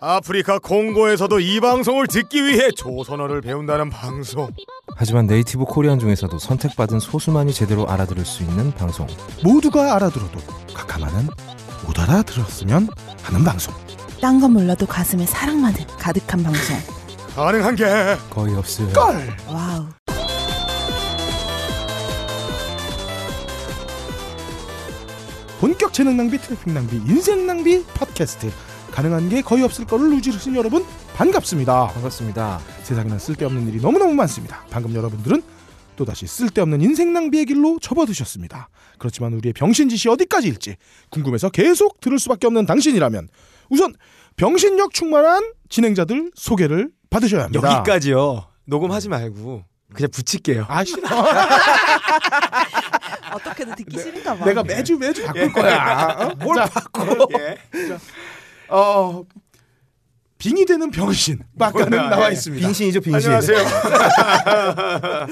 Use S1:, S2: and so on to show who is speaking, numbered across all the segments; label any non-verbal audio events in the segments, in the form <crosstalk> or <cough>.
S1: 아프리카 콩고에서도 이 방송을 듣기 위해 조선어를 배운다는 방송.
S2: 하지만 native Korean 중에서도 선택받은 소수만이 제대로 알아들을 수 있는 방송.
S3: 모두가 알아들어도 가카만은 못 알아들었으면 하는 방송.
S4: 딴 건 몰라도 가슴에 사랑만은 가득한 방송.
S1: 가능한 게
S2: 거의 없어요.
S3: 걸.
S4: wow.
S3: 본격 재능 낭비, 트래픽 낭비, 인생 낭비 팟캐스트. 가능한 게 거의 없을 거를 누지르신 여러분 반갑습니다.
S2: 반갑습니다.
S3: 세상에는 쓸데없는 일이 너무너무 많습니다. 방금 여러분들은 또다시 쓸데없는 인생 낭비의 길로 접어드셨습니다. 그렇지만 우리의 병신짓이 어디까지일지 궁금해서 계속 들을 수밖에 없는 당신이라면 우선 병신력 충만한 진행자들 소개를 받으셔야 합니다.
S1: 여기까지요. 녹음하지 말고 그냥 붙일게요.
S3: 아 싫어.
S4: 어떻게든 듣기 싫은가 봐.
S3: 내가 매주 매주 바꿀 거야. 어?
S1: 뭘
S3: 자,
S1: 바꿔? 예.
S3: 어 빙이 되는 병신 막가는
S1: 뭐야,
S3: 나와
S1: 예.
S3: 있습니다.
S2: 빙신이죠, 빙신.
S1: 안녕하세요. <laughs>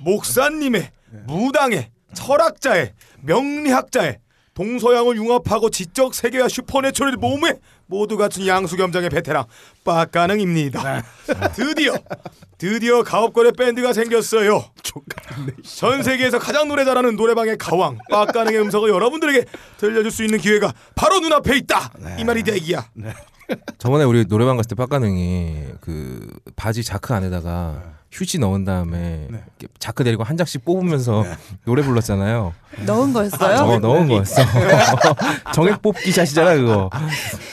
S1: 목사님의 무당의 철학자의 명리학자의 동서양을 융합하고 지적 세계와 슈퍼내추럴 몸에 모두 갖춘 양수겸장의 베테랑 빡가능입니다. <laughs> 드디어 드디어 가업거래 밴드가 생겼어요. 전 세계에서 가장 노래 잘하는 노래방의 가왕 빡가능의 음성을 여러분들에게 들려줄 수 있는 기회가 바로 눈앞에 있다. 이 말이 대기야.
S2: 저번에 우리 노래방 갔을 때 빡가능이 그 바지 자크 안에다가 휴지 넣은 다음에
S3: 네.
S2: 이렇게 자크 내리고 한 장씩 뽑으면서 노래 불렀잖아요.
S4: 넣은 거였어요?
S2: 어, 넣은 거였어. <laughs> 정액 뽑기 샷이잖아 그거.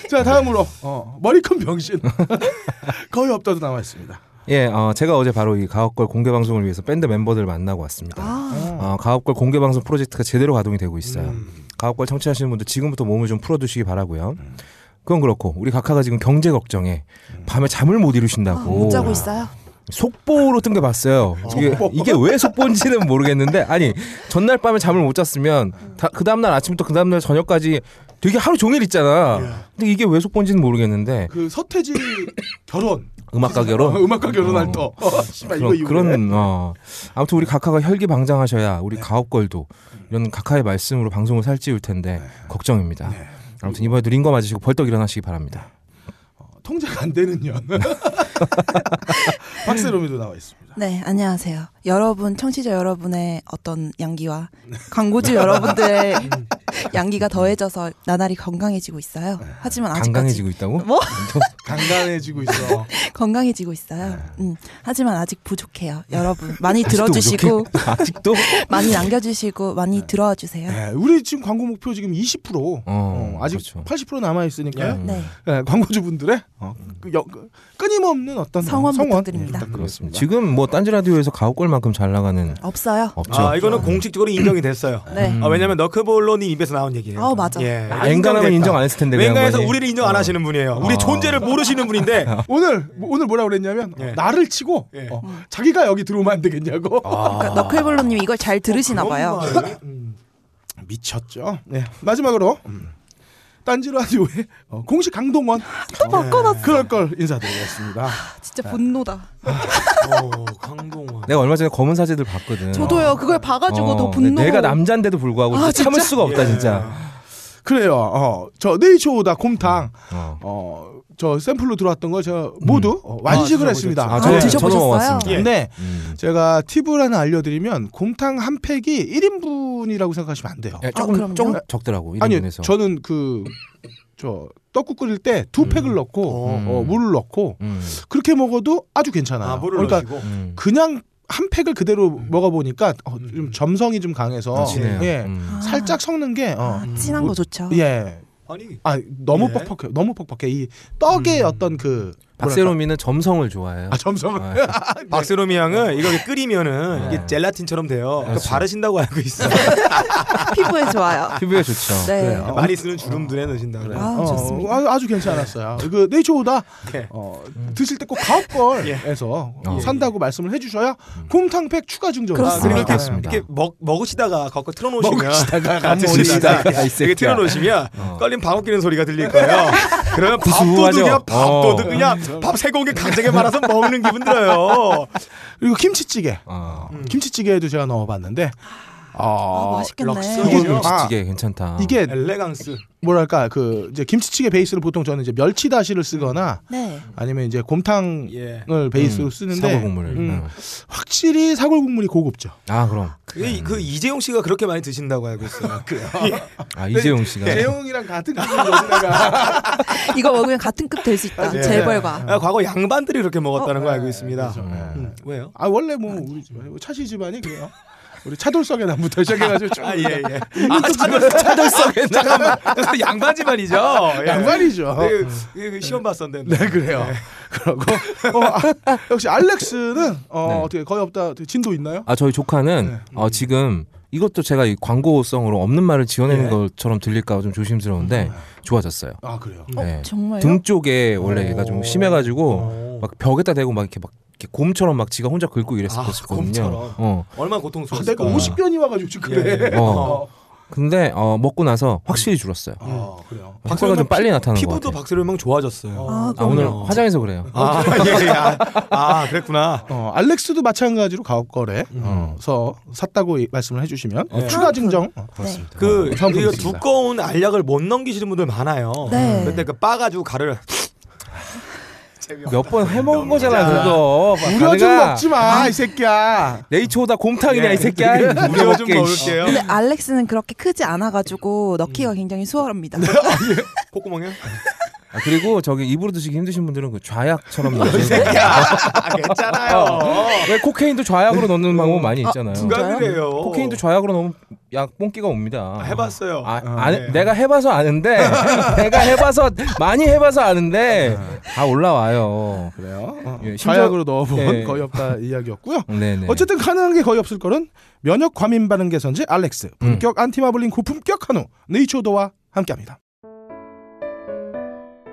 S3: 자 다음으로 어, 머리 큰 병신 <laughs> 거의 없다도 나와 있습니다.
S2: 예, 어, 제가 어제 바로 이 가업걸 공개 방송을 위해서 밴드 멤버들 만나고 왔습니다.
S4: 아,
S2: 어, 가업걸 공개 방송 프로젝트가 제대로 가동이 되고 있어요.
S3: 음.
S2: 가업걸 청취하시는 분들 지금부터 몸을 좀 풀어두시기 바라고요. 그건 그렇고 우리 각하가 지금 경제 걱정에 밤에 잠을 못
S4: 아,
S2: 이루신다고
S4: 못 자고 있어요.
S2: 속보로 뜬 게 봤어요. 이게, 이게 왜 속보인지는 모르겠는데 아니 전날 밤에 잠을 못 잤으면 다, 그 다음날 아침부터 그 다음날 저녁까지 되게 하루 종일 있잖아. 근데 이게 왜 속보인지는 모르겠는데
S3: 그 서태지 결혼
S2: 음악가
S3: 어,
S2: 결혼 <laughs>
S3: 음악가 결혼할
S2: 어.
S3: 또 어, <laughs> 씨발 이거
S2: 그런,
S3: 이후에
S2: 그런 어 아무튼 우리 각하가 혈기 방장하셔야 우리 가업걸도 이런 각하의 말씀으로 방송을 살찌울 텐데 걱정입니다.
S3: 네.
S2: 아무튼 이번에도 링거 맞으시고 벌떡 일어나시기 바랍니다.
S3: 통제가 안 되는 년 <laughs> 박세롬이도 나와 있습니다.
S4: 네, 안녕하세요. 여러분, 청취자 여러분의 어떤 양기와 광고주 여러분들의 <laughs> 양기가 더해져서 나날이 건강해지고 있어요. 하지만 아직까지
S2: 강강해지고 있다고?
S4: 뭐 <laughs>
S3: 강간해지고 있어. <laughs>
S4: 건강해지고 있어요. 음, 하지만 아직 부족해요. 여러분 많이 들어주시고?
S2: 아직도?
S4: 많이 남겨주시고 많이 들어와 주세요.
S3: 네, 우리 지금 광고 목표 지금 20%.
S2: 어,
S3: 어, 아직
S2: 그렇죠.
S3: 80% 남아 있으니까요.
S2: 음.
S4: 네,
S3: 네, 광고주분들의 어, 그 여- 그 끊임없는 어떤
S4: 성원
S3: 성원
S4: 부탁드립니다.
S3: 네,
S2: 그렇습니다. 지금 뭐 딴지 라디오에서 가옥걸만큼 잘 나가는
S4: 없어요.
S2: 없죠.
S1: 아 이거는 공식적으로 인정이 됐어요.
S4: 네.
S1: 아, 왜냐면 너크볼로님 입에서 나온 얘기예요.
S4: 어, 맞아.
S1: 예.
S2: 앵간하면 인정 안 했을 텐데 양반이.
S1: 우리를 인정 안 하시는 분이에요. 우리
S2: 어.
S1: 존재를 모르시는 분인데 <laughs>
S3: 오늘 오늘 뭐라 그랬냐면
S1: 예.
S3: 나를 치고
S1: 예.
S3: 어, 자기가 여기 들어오면 안 되겠냐고.
S4: 그러니까 너클볼로님 이걸 잘 들으시나 봐요.
S1: 그런 말이- <laughs> 음.
S3: 미쳤죠. 네. 마지막으로 음. 딴지 라디오의 어, 공식 강동원
S4: 또 바꿔놨어.
S3: 그럴 걸 인사드리겠습니다.
S4: 진짜 분노다.
S1: 어, 강동원.
S2: 내가 얼마 전에 검은 사제들 봤거든.
S4: 저도요. 그걸 봐가지고 더
S2: 어,
S4: 분노.
S2: 내가 남잔데도 불구하고
S4: 아,
S2: 참을
S4: 진짜?
S2: 수가 없다
S1: 예.
S2: 진짜.
S3: 그래요. 어, 저 네이처오다 곰탕
S2: 어.
S3: 어, 저 샘플로 들어왔던 거 제가 모두 어, 완식을
S1: 아,
S3: 했습니다.
S2: 아,
S4: 아,
S2: 저는
S4: 드셔보셨어요?
S1: 예.
S3: 근데
S2: 음.
S3: 제가 팁을 하나 알려드리면 곰탕 한 팩이 1인분이라고 생각하시면 안 돼요.
S2: 예, 조금
S4: 그럼요?
S2: 조금 적더라고.
S3: 아니
S2: 1인분에서.
S3: 저는 그 저 떡국 끓일 때 두 팩을 넣고
S1: 어.
S3: 어, 물을 넣고
S2: 음.
S3: 그렇게 먹어도 아주 괜찮아요.
S1: 아, 물을
S3: 그러니까
S1: 넣으시고.
S2: 음.
S3: 그냥 한 팩을 그대로 먹어보니까 어, 좀 점성이 좀 강해서
S2: 아.
S3: 예,
S2: 음.
S4: 아.
S3: 살짝 섞는 게 어,
S4: 아, 진한 거 좋죠.
S3: 예.
S1: 아니
S3: 아 너무
S1: 예.
S3: 뻑뻑해, 너무 뻑뻑해. 이 떡의 어떤 그.
S2: 박세롬이는 점성을 좋아해요.
S3: 아 점성을
S2: 아, <laughs>
S1: 박세롬이 양은 이거 끓이면은
S2: 네.
S1: 이게 젤라틴처럼 돼요. 그러니까
S2: 그렇지.
S1: 바르신다고 알고 있어. <laughs>
S4: 피부에 좋아요.
S2: 피부에 좋죠.
S4: 네.
S3: 그래요.
S1: 많이 쓰는 주름들에 넣으신다 그래.
S4: 아,
S3: 어,
S4: 좋습니다.
S3: 아, 아주 괜찮았어요. 그 네이처오다
S1: 예.
S3: 어, 드실 때 꼭 가옥걸에서
S2: 어. <laughs>
S3: 산다고 말씀을 해주셔야 곰탕팩 추가 증정.
S1: 아,
S4: 그렇습니다.
S1: 그리고 이렇게, 먹, 먹으시다가 거기 틀어놓으시면
S3: 먹으시다가 먹으시다가
S1: 드시다가
S2: 이
S1: 이렇게
S2: 새끼야.
S1: 틀어놓으시면
S2: 어.
S1: 껄림 방귀 뀌는 소리가 들릴 거예요. 그러면 밥도둑
S2: 구수하죠?
S1: 그냥 밥도둑
S2: 어.
S1: 그냥 밥 세 공기 강정에 말아서 먹는 기분 들어요.
S3: 그리고 김치찌개.
S2: 어.
S3: 김치찌개에도 제가 넣어봤는데
S4: 아, 맛있겠네.
S1: 럭스.
S2: 김치찌개 괜찮다.
S3: 이게
S1: 엘레강스.
S3: 뭐랄까 그 이제 김치찌개 베이스를 보통 저는 이제 멸치 다시를 쓰거나
S4: 네.
S3: 아니면 이제 곰탕을
S1: 예.
S3: 베이스로
S2: 음,
S3: 쓰는데
S2: 사골 국물.
S3: 음,
S2: 어.
S3: 확실히 사골 국물이 고급죠.
S2: 아 그럼.
S1: 그, 그 이재용 씨가 그렇게 많이 드신다고 알고 있어요. <laughs> 그래요.
S2: 아 이재용 씨가.
S3: 재용이랑 같은 넣다가 <laughs>
S4: 이거 먹으면 같은 급 될 수 있다.
S1: 예.
S4: 재벌과.
S1: 아, 과거 양반들이 그렇게 먹었다는 거 알고 있습니다.
S3: 그렇죠.
S1: 음, 왜요?
S3: 아 원래 뭐 우리 집안 차시 집안이 그래요. 우리 차돌석에 남부터 시작해가지고 쭉 <laughs>
S1: 아, 예, 예. 아, 차돌, 차돌석에 잠깐만. 양반 집안이죠. 예.
S3: 양반이죠.
S1: 그, 그, 그 시험 봤었는데.
S3: 네 그래요. <laughs> 그러고 어, 아, 역시 알렉스는 어,
S2: 네.
S3: 어떻게 거의 없다 진도 있나요?
S2: 아 저희 조카는
S3: 네.
S2: 어, 지금 이것도 제가 이 광고성으로 없는 말을 지어내는
S1: 예.
S2: 것처럼 들릴까 좀 조심스러운데 좋아졌어요.
S3: 아 그래요.
S4: 어,
S2: 네.
S4: 정말요?
S2: 등 쪽에 원래 얘가 좀 심해가지고
S1: 어.
S2: 막 벽에다 대고 막 이렇게 막 이렇게 곰처럼 막 지가 혼자 긁고
S1: 아,
S2: 이랬었거든요.
S1: 곰처럼.
S2: 어.
S1: 얼마나
S3: 아,
S1: 고통스러웠을까.
S3: 내가 50변이 와가지고 지금 그래.
S1: 예.
S2: 어. 근데 어, 먹고 나서 확실히 줄었어요.
S3: 아 그래요.
S2: 효과가 좀 빨리 나타나는 것
S1: 피부도
S2: 같아요.
S1: 박세롬 형 좋아졌어요.
S4: 아,
S2: 아, 오늘. 화장해서 그래요.
S1: 아, <laughs> 예, 예. 아, 아, 그랬구나.
S3: 어, 알렉스도 마찬가지로 가업거래서
S2: 음.
S3: 샀다고 이- 말씀을 해주시면
S1: 네.
S3: 추가 증정 어,
S4: 네.
S1: 그
S3: 어, 상품
S1: 이거
S3: 있습니다.
S1: 두꺼운 알약을 못 넘기시는 분들 많아요.
S4: 네.
S1: 근데 그 빠가지고 가를
S2: 몇 번 해먹은 거잖아 그거.
S3: 우려 좀. 먹지 마 이 새끼야.
S2: 네이처다 곰탕이냐
S1: 예.
S2: 이 새끼야. <laughs>
S1: 우려 좀. 먹을게요.
S4: 근데 알렉스는 그렇게 크지 않아가지고 넣기가 굉장히 수월합니다. <laughs>
S1: 콧구멍에?
S2: 아, 그리고 저기 입으로 드시기 힘드신 분들은 그 좌약처럼 넣으시는 거예요.
S1: 아, 괜찮아요.
S2: 왜 코케인도 좌약으로 넣는 방법 많이 있잖아요.
S1: 누가 그래요?
S2: 코케인도 좌약으로 넣으면 약 뽕기가 옵니다.
S1: 아, 해봤어요.
S2: 아,
S3: 아,
S2: 안-
S1: 네.
S2: 내가 해봐서 아는데 <laughs> 내가 해봐서 많이 해봐서 아는데 다 올라와요.
S3: 그래요. 어,
S2: 예, 심지어-
S3: 자약으로 넣어본
S2: 예. <laughs>
S3: 거의 없다 이야기였고요.
S2: 네네.
S3: 어쨌든 가능한 게 거의 없을 거는 면역 과민 반응 개선제 알렉스, 본격 안티마블링 고품격 한우 네이처도와 함께합니다.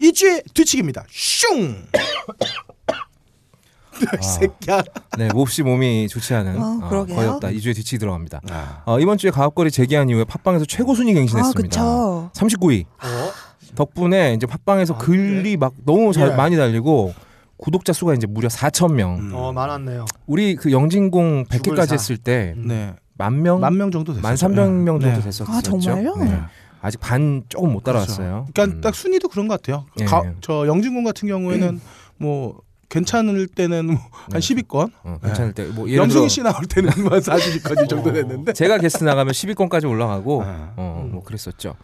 S3: 이주의 뒤치기입니다. 슝. 이 <coughs> 새끼야.
S2: 네, 몹시 몸이 좋지 않은
S4: 어,
S2: 어,
S4: 그러게요.
S2: 거의 없다. 2주에 뒤치기 들어갑니다. 어, 이번 주에 가업거리 재개한 이후에 팟빵에서 최고 순위
S4: 아,
S2: 갱신했습니다.
S4: 그쵸.
S2: 39위.
S1: 어?
S2: 덕분에 이제 팟빵에서
S1: 아,
S2: 글이 막 너무 잘
S1: 예.
S2: 많이 달리고 구독자 수가 이제 무려 4천 명.
S3: 음.
S1: 어, 많았네요.
S2: 우리 그 영진공 100회까지
S1: 죽을 사.
S2: 했을 때
S3: 네.
S2: 만 명,
S3: 만 명 정도 됐어요.
S2: 만 300명 정도
S3: 네.
S2: 됐었죠.
S4: 아, 정말요?
S2: 네. 아직 반 조금 못 따라왔어요.
S3: 그러니까
S2: 음.
S3: 딱 순위도 그런 것 같아요.
S2: 예.
S3: 가- 저 영진공 같은 경우에는 뭐 괜찮을 때는 뭐한
S2: 네.
S3: 10위권,
S2: 어, 괜찮을 때 뭐 예를
S3: 염승희 씨 나올 때는 뭐 40위권 정도 됐는데
S2: 제가 게스트 나가면 10위권까지 올라가고
S3: 아.
S2: 어, 뭐 그랬었죠.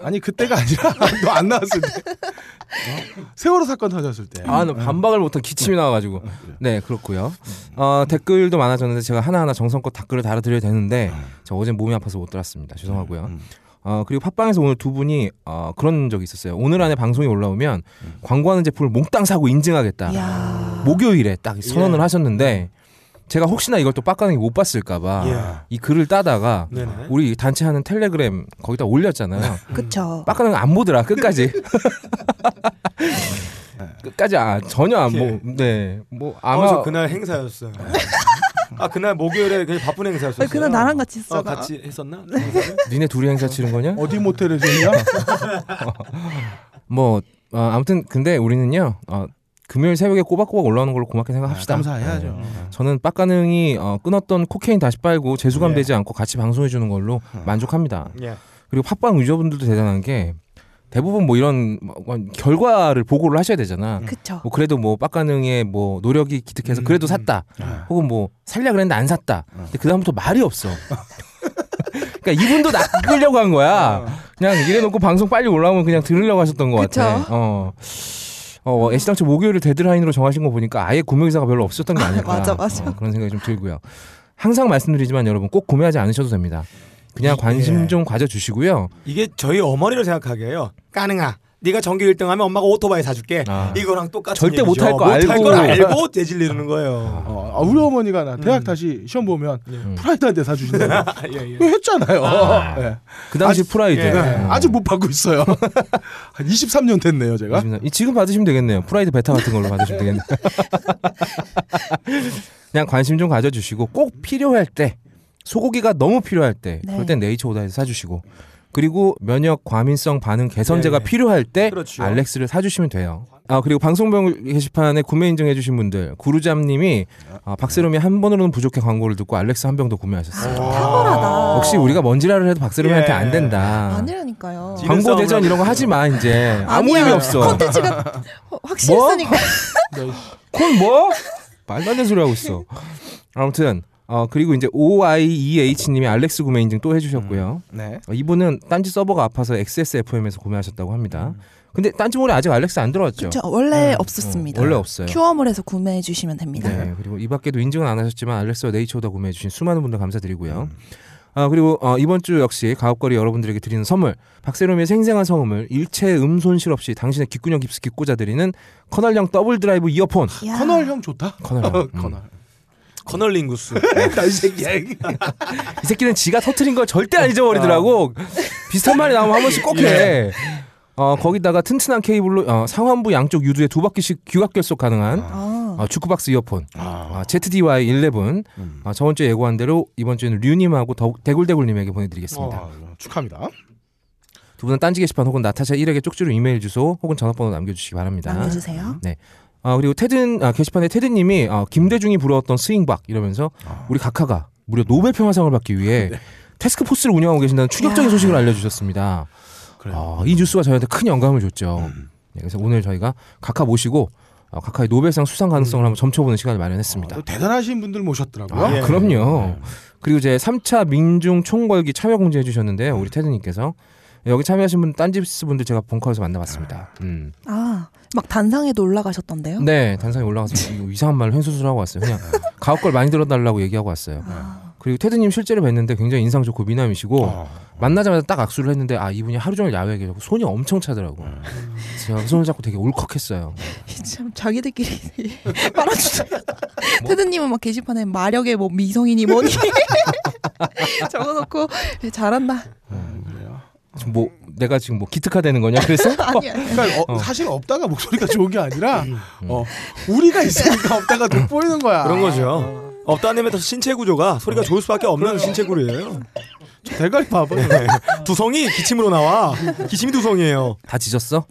S3: 아니 그때가 아니라 <laughs> 너 안 나왔을 때 어? 세월호 사건 터졌을 때
S2: 아, 나 반박을 못한 기침이 나와가지고. 네, 그렇고요. 어, 댓글도 많아졌는데 제가 하나하나 정성껏 댓글을 달아드려야 되는데 저 어제 몸이 아파서 못 들었습니다. 죄송하고요.
S3: 음.
S2: 어, 그리고 팟빵에서 오늘 두 분이 어, 그런 적이 있었어요. 오늘 안에 방송이 올라오면 광고하는 제품을 몽땅 사고 인증하겠다.
S4: 이야.
S2: 목요일에 딱 선언을
S1: 예.
S2: 하셨는데 제가 혹시나 이걸 또 빡가능이 못 봤을까봐
S1: 예.
S2: 이 글을 따다가
S1: 네네.
S2: 우리 단체 하는 텔레그램 거기다 올렸잖아요. <laughs>
S4: 그쵸.
S2: 빡가능 안 보더라 끝까지. <laughs> 끝까지 아, 전혀 안 보. 네, 뭐
S1: 아마 그날 행사였어요. <laughs> 아 그날 목요일에 그냥 바쁜 행사였어요.
S4: 아니, 그날 나랑 같이 있었잖아.
S1: 어, 같이 했었나? 행사를? <laughs>
S2: 니네 둘이 행사 치른 거냐?
S3: 어디 모텔에 줬냐? <laughs>
S2: 뭐 어, 아무튼 근데 우리는요 어, 금요일 새벽에 꼬박꼬박 올라오는 걸로 고맙게 생각합시다.
S3: 감사해야죠.
S2: 네. 저는 빡가능이 어, 끊었던 코케인 다시 빨고 재수감
S1: 예.
S2: 되지 않고 같이 방송해 주는 걸로 만족합니다.
S1: 예.
S2: 그리고 팟빵 유저분들도 대단한 게 대부분 뭐 이런 뭐, 뭐 결과를 보고를 하셔야 되잖아.
S4: 그쵸.
S2: 뭐 그래도 뭐 빡가능의 뭐 노력이 기특해서 그래도 샀다. 혹은 뭐 살려 그랬는데 안 샀다. 근데 그 다음부터 말이 없어. <laughs> 그러니까 이분도 낚으려고 한 거야. 그냥 이래놓고 방송 빨리 올라오면 그냥 들으려고 하셨던 것 같아.
S4: 그쵸.
S2: 어. 어, 애시당초 목요일을 데드라인으로 정하신 거 보니까 아예 구매 의사가 별로 없었던 게 아닐까.
S4: 맞아, 맞아.
S2: 어, 그런 생각이 좀 들고요. 항상 말씀드리지만 여러분 꼭 구매하지 않으셔도 됩니다. 그냥 관심
S1: 예.
S2: 좀 가져주시고요.
S1: 이게 저희 어머니를 생각하게요. 가능아 네가 전교 1등하면 엄마가 오토바이 사줄게.
S2: 아.
S1: 이거랑 똑같은
S2: 절대. 못할 거
S1: 못할
S2: 알고.
S1: 걸 알고 재질리는 거예요.
S3: 어, 아, 우리 어머니가 나 대학 다시 시험 보면
S2: 음.
S3: 프라이드 한 대 사주신다. <laughs>
S1: 예, 예.
S3: 했잖아요. 예.
S2: 그 당시 프라이드.
S1: 예.
S3: 네,
S2: 음.
S3: 아직 못 받고 있어요. <laughs> 한 23년 됐네요, 제가.
S2: 이- 지금 받으시면 되겠네요. 프라이드 베타 같은 걸로 받으시면 되겠네요. <laughs> 그냥 관심 좀 가져주시고 꼭 필요할 때 소고기가 너무 필요할 때
S4: 네.
S2: 그럴 땐 네이처 오다에서 사주시고 그리고 면역 과민성 반응 개선제가
S1: 네.
S2: 필요할 때
S1: 그렇죠.
S2: 알렉스를 사주시면 돼요. 아 그리고 방송병 게시판에 구매 인증해주신 분들 구루잠님이 아, 박세롬이 한 번으로는 부족해 광고를 듣고 알렉스 한 병 더 구매하셨어요.
S4: 탁월하다.
S2: 역시 우리가 뭔지라를 해도 박세롬이한테
S1: 예.
S2: 안 된다.
S4: 아니라니까요.
S1: 지-
S2: 광고 대전 이런 거 하지 마 이제 아무
S4: 아니야.
S2: 의미 없어.
S4: 콘텐츠가 확실했으니까.
S2: 그건 뭐? 말도 안 되는 소리 하고 있어. 아무튼 어 그리고 이제 OIEH님이 알렉스 구매 인증 또 해주셨고요.
S3: 네.
S2: 어, 이분은 딴지 서버가 아파서 XSFM에서 구매하셨다고 합니다. 근데 딴지몰에 아직 알렉스 안 들어왔죠?
S4: 저 원래 없었습니다.
S2: 원래 없어요.
S4: 큐어몰에서 구매해 주시면 됩니다.
S2: 네, 그리고 이 밖에도 인증은 안 하셨지만 알렉스와 네이처보다 구매해 주신 수많은 분들 감사드리고요. 아 그리고 어, 이번 주 역시 가업거리 여러분들에게 드리는 선물 박세롬의 생생한 성음을 일체 음손실 없이 당신의 귓구녕 깊숙이 꽂아드리는 커널형 더블 드라이브 이어폰
S4: 이야.
S3: 커널 형 좋다.
S2: 커널형 <laughs> 음.
S3: 커널.
S1: 커널링구스. <laughs>
S3: 야 이 새끼야.
S2: 이 새끼는 지가 터트린 걸 절대 안 잊어버리더라고. 비슷한 말이 나오면 한 번씩 꼭 해. 어, 거기다가 튼튼한 케이블로 어, 상완부 양쪽 유두에 두 바퀴씩 귀각 결속 가능한
S4: 아.
S2: 어, 주크박스 이어폰
S3: 아.
S2: 어, ZDY11
S3: 음.
S2: 어, 저번 주에 예고한 대로 이번 주에는 류님하고 더욱 대굴대굴님에게 보내드리겠습니다.
S3: 어, 축하합니다.
S2: 두 분은 딴지 게시판 혹은 나타샤 1에게 쪽지로 이메일 주소 혹은 전화번호 남겨주시기 바랍니다.
S4: 남겨주세요.
S2: 어, 그리고 테든 아, 게시판에 테드님이 어, 김대중이 부러웠던 스윙박 이러면서
S3: 아.
S2: 우리 각하가 무려 노벨 평화상을 받기 위해
S3: 네.
S2: 테스크포스를 운영하고 계신다는 충격적인
S4: 야.
S2: 소식을 알려주셨습니다.
S3: 그래요.
S2: 어, 이 뉴스가 저희한테 큰 영감을 줬죠.
S3: 음.
S2: 네, 그래서 오늘 저희가 각하 모시고 어, 각하의 노벨상 수상 가능성을 한번 점쳐보는 시간을 마련했습니다.
S3: 또 대단하신 분들 모셨더라고요.
S2: 아,
S1: 예.
S2: 그럼요. 그리고 이제 3차 민중 총궐기 참여 공지해 주셨는데요. 우리 테드님께서 여기 참여하신 분 딴지스 분들 제가 본커에서 만나봤습니다. 음.
S4: 아, 막 단상에도 올라가셨던데요?
S2: 네, 단상에 올라가서 이거 이상한 말로 횡수술하고 왔어요. 그냥 가옥 걸 많이 들어달라고 얘기하고 왔어요.
S4: 아,
S2: 그리고 테드님 실제로 뵀는데 굉장히 인상 좋고 미남이시고
S3: 어.
S2: 만나자마자 딱 악수를 했는데 아 이분이 하루 종일 야외에 계셨고 손이 엄청 차더라고.
S3: 음.
S2: 제가 그 손을 잡고 되게 울컥했어요. <laughs>
S4: 참 자기들끼리 <laughs> 말아주죠. 테드님은 막 게시판에 마력의 뭐 미성이니 뭐니 <laughs> 적어놓고 잘한다.
S2: 지금 뭐 내가 지금 뭐 기특하다는 거냐? 그래서 <laughs>
S4: 아니 아니.
S3: 그러니까 어, 사실 없다가 목소리가 좋은 게 아니라 어, 우리가 있으니까 없다가 돋보이는 거야.
S1: 그런 거죠. 없다는 더 신체 구조가 소리가 좋을 수밖에 없는 신체 구조예요.
S3: 저 대가리 봐봐.
S1: 두성이 기침으로 나와. 기침이 두성이에요.
S2: 다 지졌어?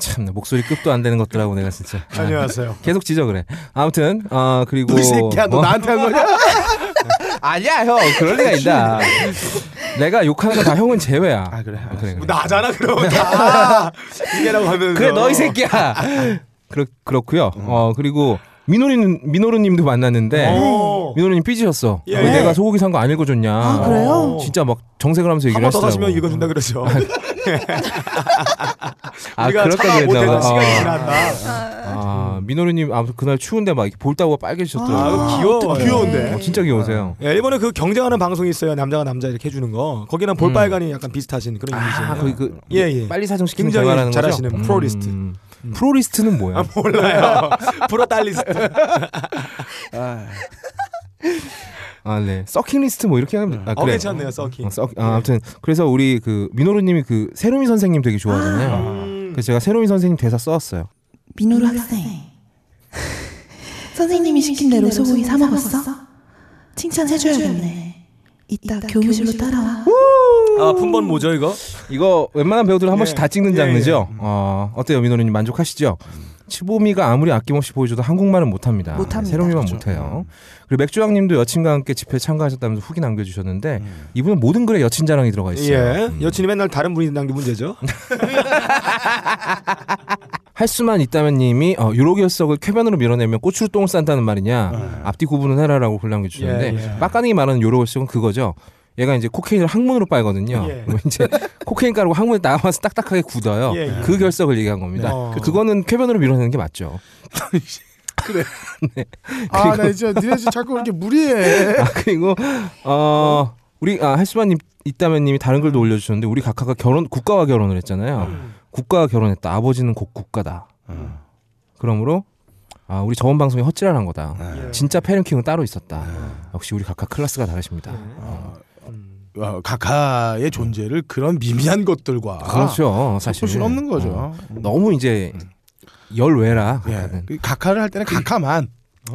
S2: 참 목소리 급도 안 되는 것들하고 내가 진짜 아,
S1: 안녕하세요.
S2: 계속 지져 그래. 아무튼 어 그리고
S3: 너이 새끼야, 너
S2: 뭐-
S3: 나한테 한 거냐? <laughs>
S2: 아니야 형 그럴 리가 있다. 내가 욕하는 거 다 형은 제외야.
S3: 아, 그래?
S2: 그래 그래.
S1: 뭐 나잖아 그러면 다 이게라고 하면서.
S2: 그래 너 이 새끼야. 그렇 그렇고요. 어 그리고 민호리는 민호루님도 만났는데
S1: 어.
S2: 민호루님 삐지셨어.
S1: 예.
S2: 왜 내가 소고기 산 거 안 읽어줬냐.
S4: 아, 그래요?
S2: 진짜 막 정색을 하면서 얘기를
S1: 한번 더
S2: 하시더라고.
S1: 다시면 읽어준다 그러죠. <laughs>
S2: 아
S1: 우리가
S2: 그렇게 그랬나 봐.
S1: 시간이
S2: 어.
S1: 지났다.
S2: 아 민호루님 아무튼 그날 추운데 막 이렇게 볼 따고 빨개지셨더라고.
S1: 아.
S3: 귀여운데.
S2: 어, 진짜 귀여우세요.
S1: 예, 일본에 그 경쟁하는 방송이 있어요. 남자가 남자 이렇게 해주는 거. 거기랑 볼빨간이 약간 비슷하신 그런 이미지예요.
S2: 아 거기 그
S1: 예, 예.
S2: 빨리 사정 시키는
S1: 굉장히
S2: 거죠?
S1: 잘하시는 프로리스트.
S2: 음. 프로리스트는 뭐야?
S1: 아, 몰라요. <laughs> 프로 딸리스트.
S3: 아,
S2: 아, 네. sucking list 뭐 이렇게 하면 아,
S1: 어,
S2: 그래.
S1: 괜찮네요, sucking.
S2: 어, 서, 아, 아무튼 그래서 우리 그 민호루 님이 그 세로미 선생님 되게 좋아하잖아요.
S1: 음.
S2: 그래서 제가 세로미 선생님 대사 써왔어요.
S4: 민호루 학생. 선생님이 시킨 대로 소고기 사 먹었어? 칭찬해줘야겠네. 이따 교무실로 따라와.
S1: 아, 품번 뭐죠, 이거?
S2: 이거 웬만한 배우들 한 번씩
S1: 예.
S2: 다 찍는
S1: 예,
S2: 장르죠. 어, 어때요, 민호루님 만족하시죠? 치보미가 아무리 아낌없이 보여줘도 한국말은 못합니다.
S4: 못합니다.
S2: 세로미만
S3: 그렇죠.
S2: 못해요. 그리고 맥주왕님도 여친과 함께 집회에 참가하셨다면서 후기 남겨주셨는데
S3: 음.
S2: 이분은 모든 글에 여친 자랑이 들어가 있어요.
S1: 예.
S2: 음.
S1: 여친이 맨날 다른 분이 게 문제죠. <laughs> <laughs>
S2: 할 수만 있다면 님이 어, 요로결석을 쾌변으로 밀어내면 꼬추로 똥을 싼다는 말이냐 앞뒤 구분은 해라라고 글 남겨주셨는데
S1: 예, 예.
S2: 빡가능이 말하는 요로결석은 그거죠 얘가 이제 코케인을 항문으로 빨거든요
S1: 예.
S2: 뭐 이제 <laughs> 코케인 가루가 항문에 나가면서 딱딱하게 굳어요
S1: 예, 예.
S2: 그 결석을 얘기한 겁니다
S1: 어.
S2: 그- 그거는 쾌변으로 밀어내는 게 맞죠 <laughs> <laughs>
S3: 아, 나 진짜 니네 지금 자꾸 이렇게 무리해.
S2: 아 그리고 어 우리 아, 할수만님 있다면님이 다른 글도 올려주셨는데 우리 각하가 결혼 국가와 결혼을 했잖아요. 국가와 결혼했다. 아버지는 곧 국가다. 그러므로 아 우리 저번 방송에 헛질환한 거다.
S1: 예.
S2: 진짜 패런킹은 따로 있었다. 역시 우리 각하 클래스가 다르십니다.
S3: 어, 각하의 존재를 그런 미미한 것들과
S2: 그렇죠. 사실
S3: 볼 수는 없는 거죠.
S2: 어, 너무 이제 열외라
S3: 예.
S2: 각하는
S3: 그할 때는 각하만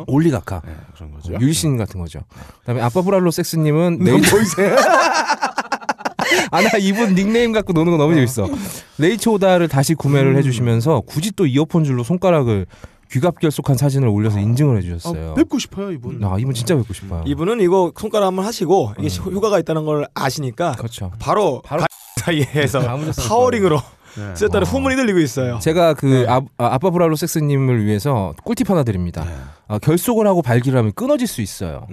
S2: 올리 각하.
S3: 예, 그런 거죠.
S2: 율신 같은 거죠. 그다음에 아빠 브랄로 섹스님은
S3: 네.
S2: 네이처 <laughs> 아나 이분 닉네임 갖고 노는 거 너무 재밌어. 네이처 오다를 다시 구매를 해주시면서 굳이 또 이어폰 줄로 손가락을 귀갑 결속한 사진을 올려서 인증을 해주셨어요.
S3: 아, 뵙고 싶어요 이분.
S2: 아 이분 진짜 뵙고 싶어요.
S1: 이분은 이거 손가락 한번 하시고 이게 효과가 있다는 걸 아시니까
S2: 그렇죠.
S1: 바로
S2: 바로
S1: 가- 사이에서
S2: 데서나
S1: 파워링으로
S3: 네.
S1: 쓰였다는
S2: 와.
S1: 후문이 들리고 있어요.
S2: 제가 그 아, 아, 빠 브랄로 섹스님을 위해서 꿀팁 하나 드립니다. 아, 결속을 하고 발기를 하면 끊어질 수 있어요.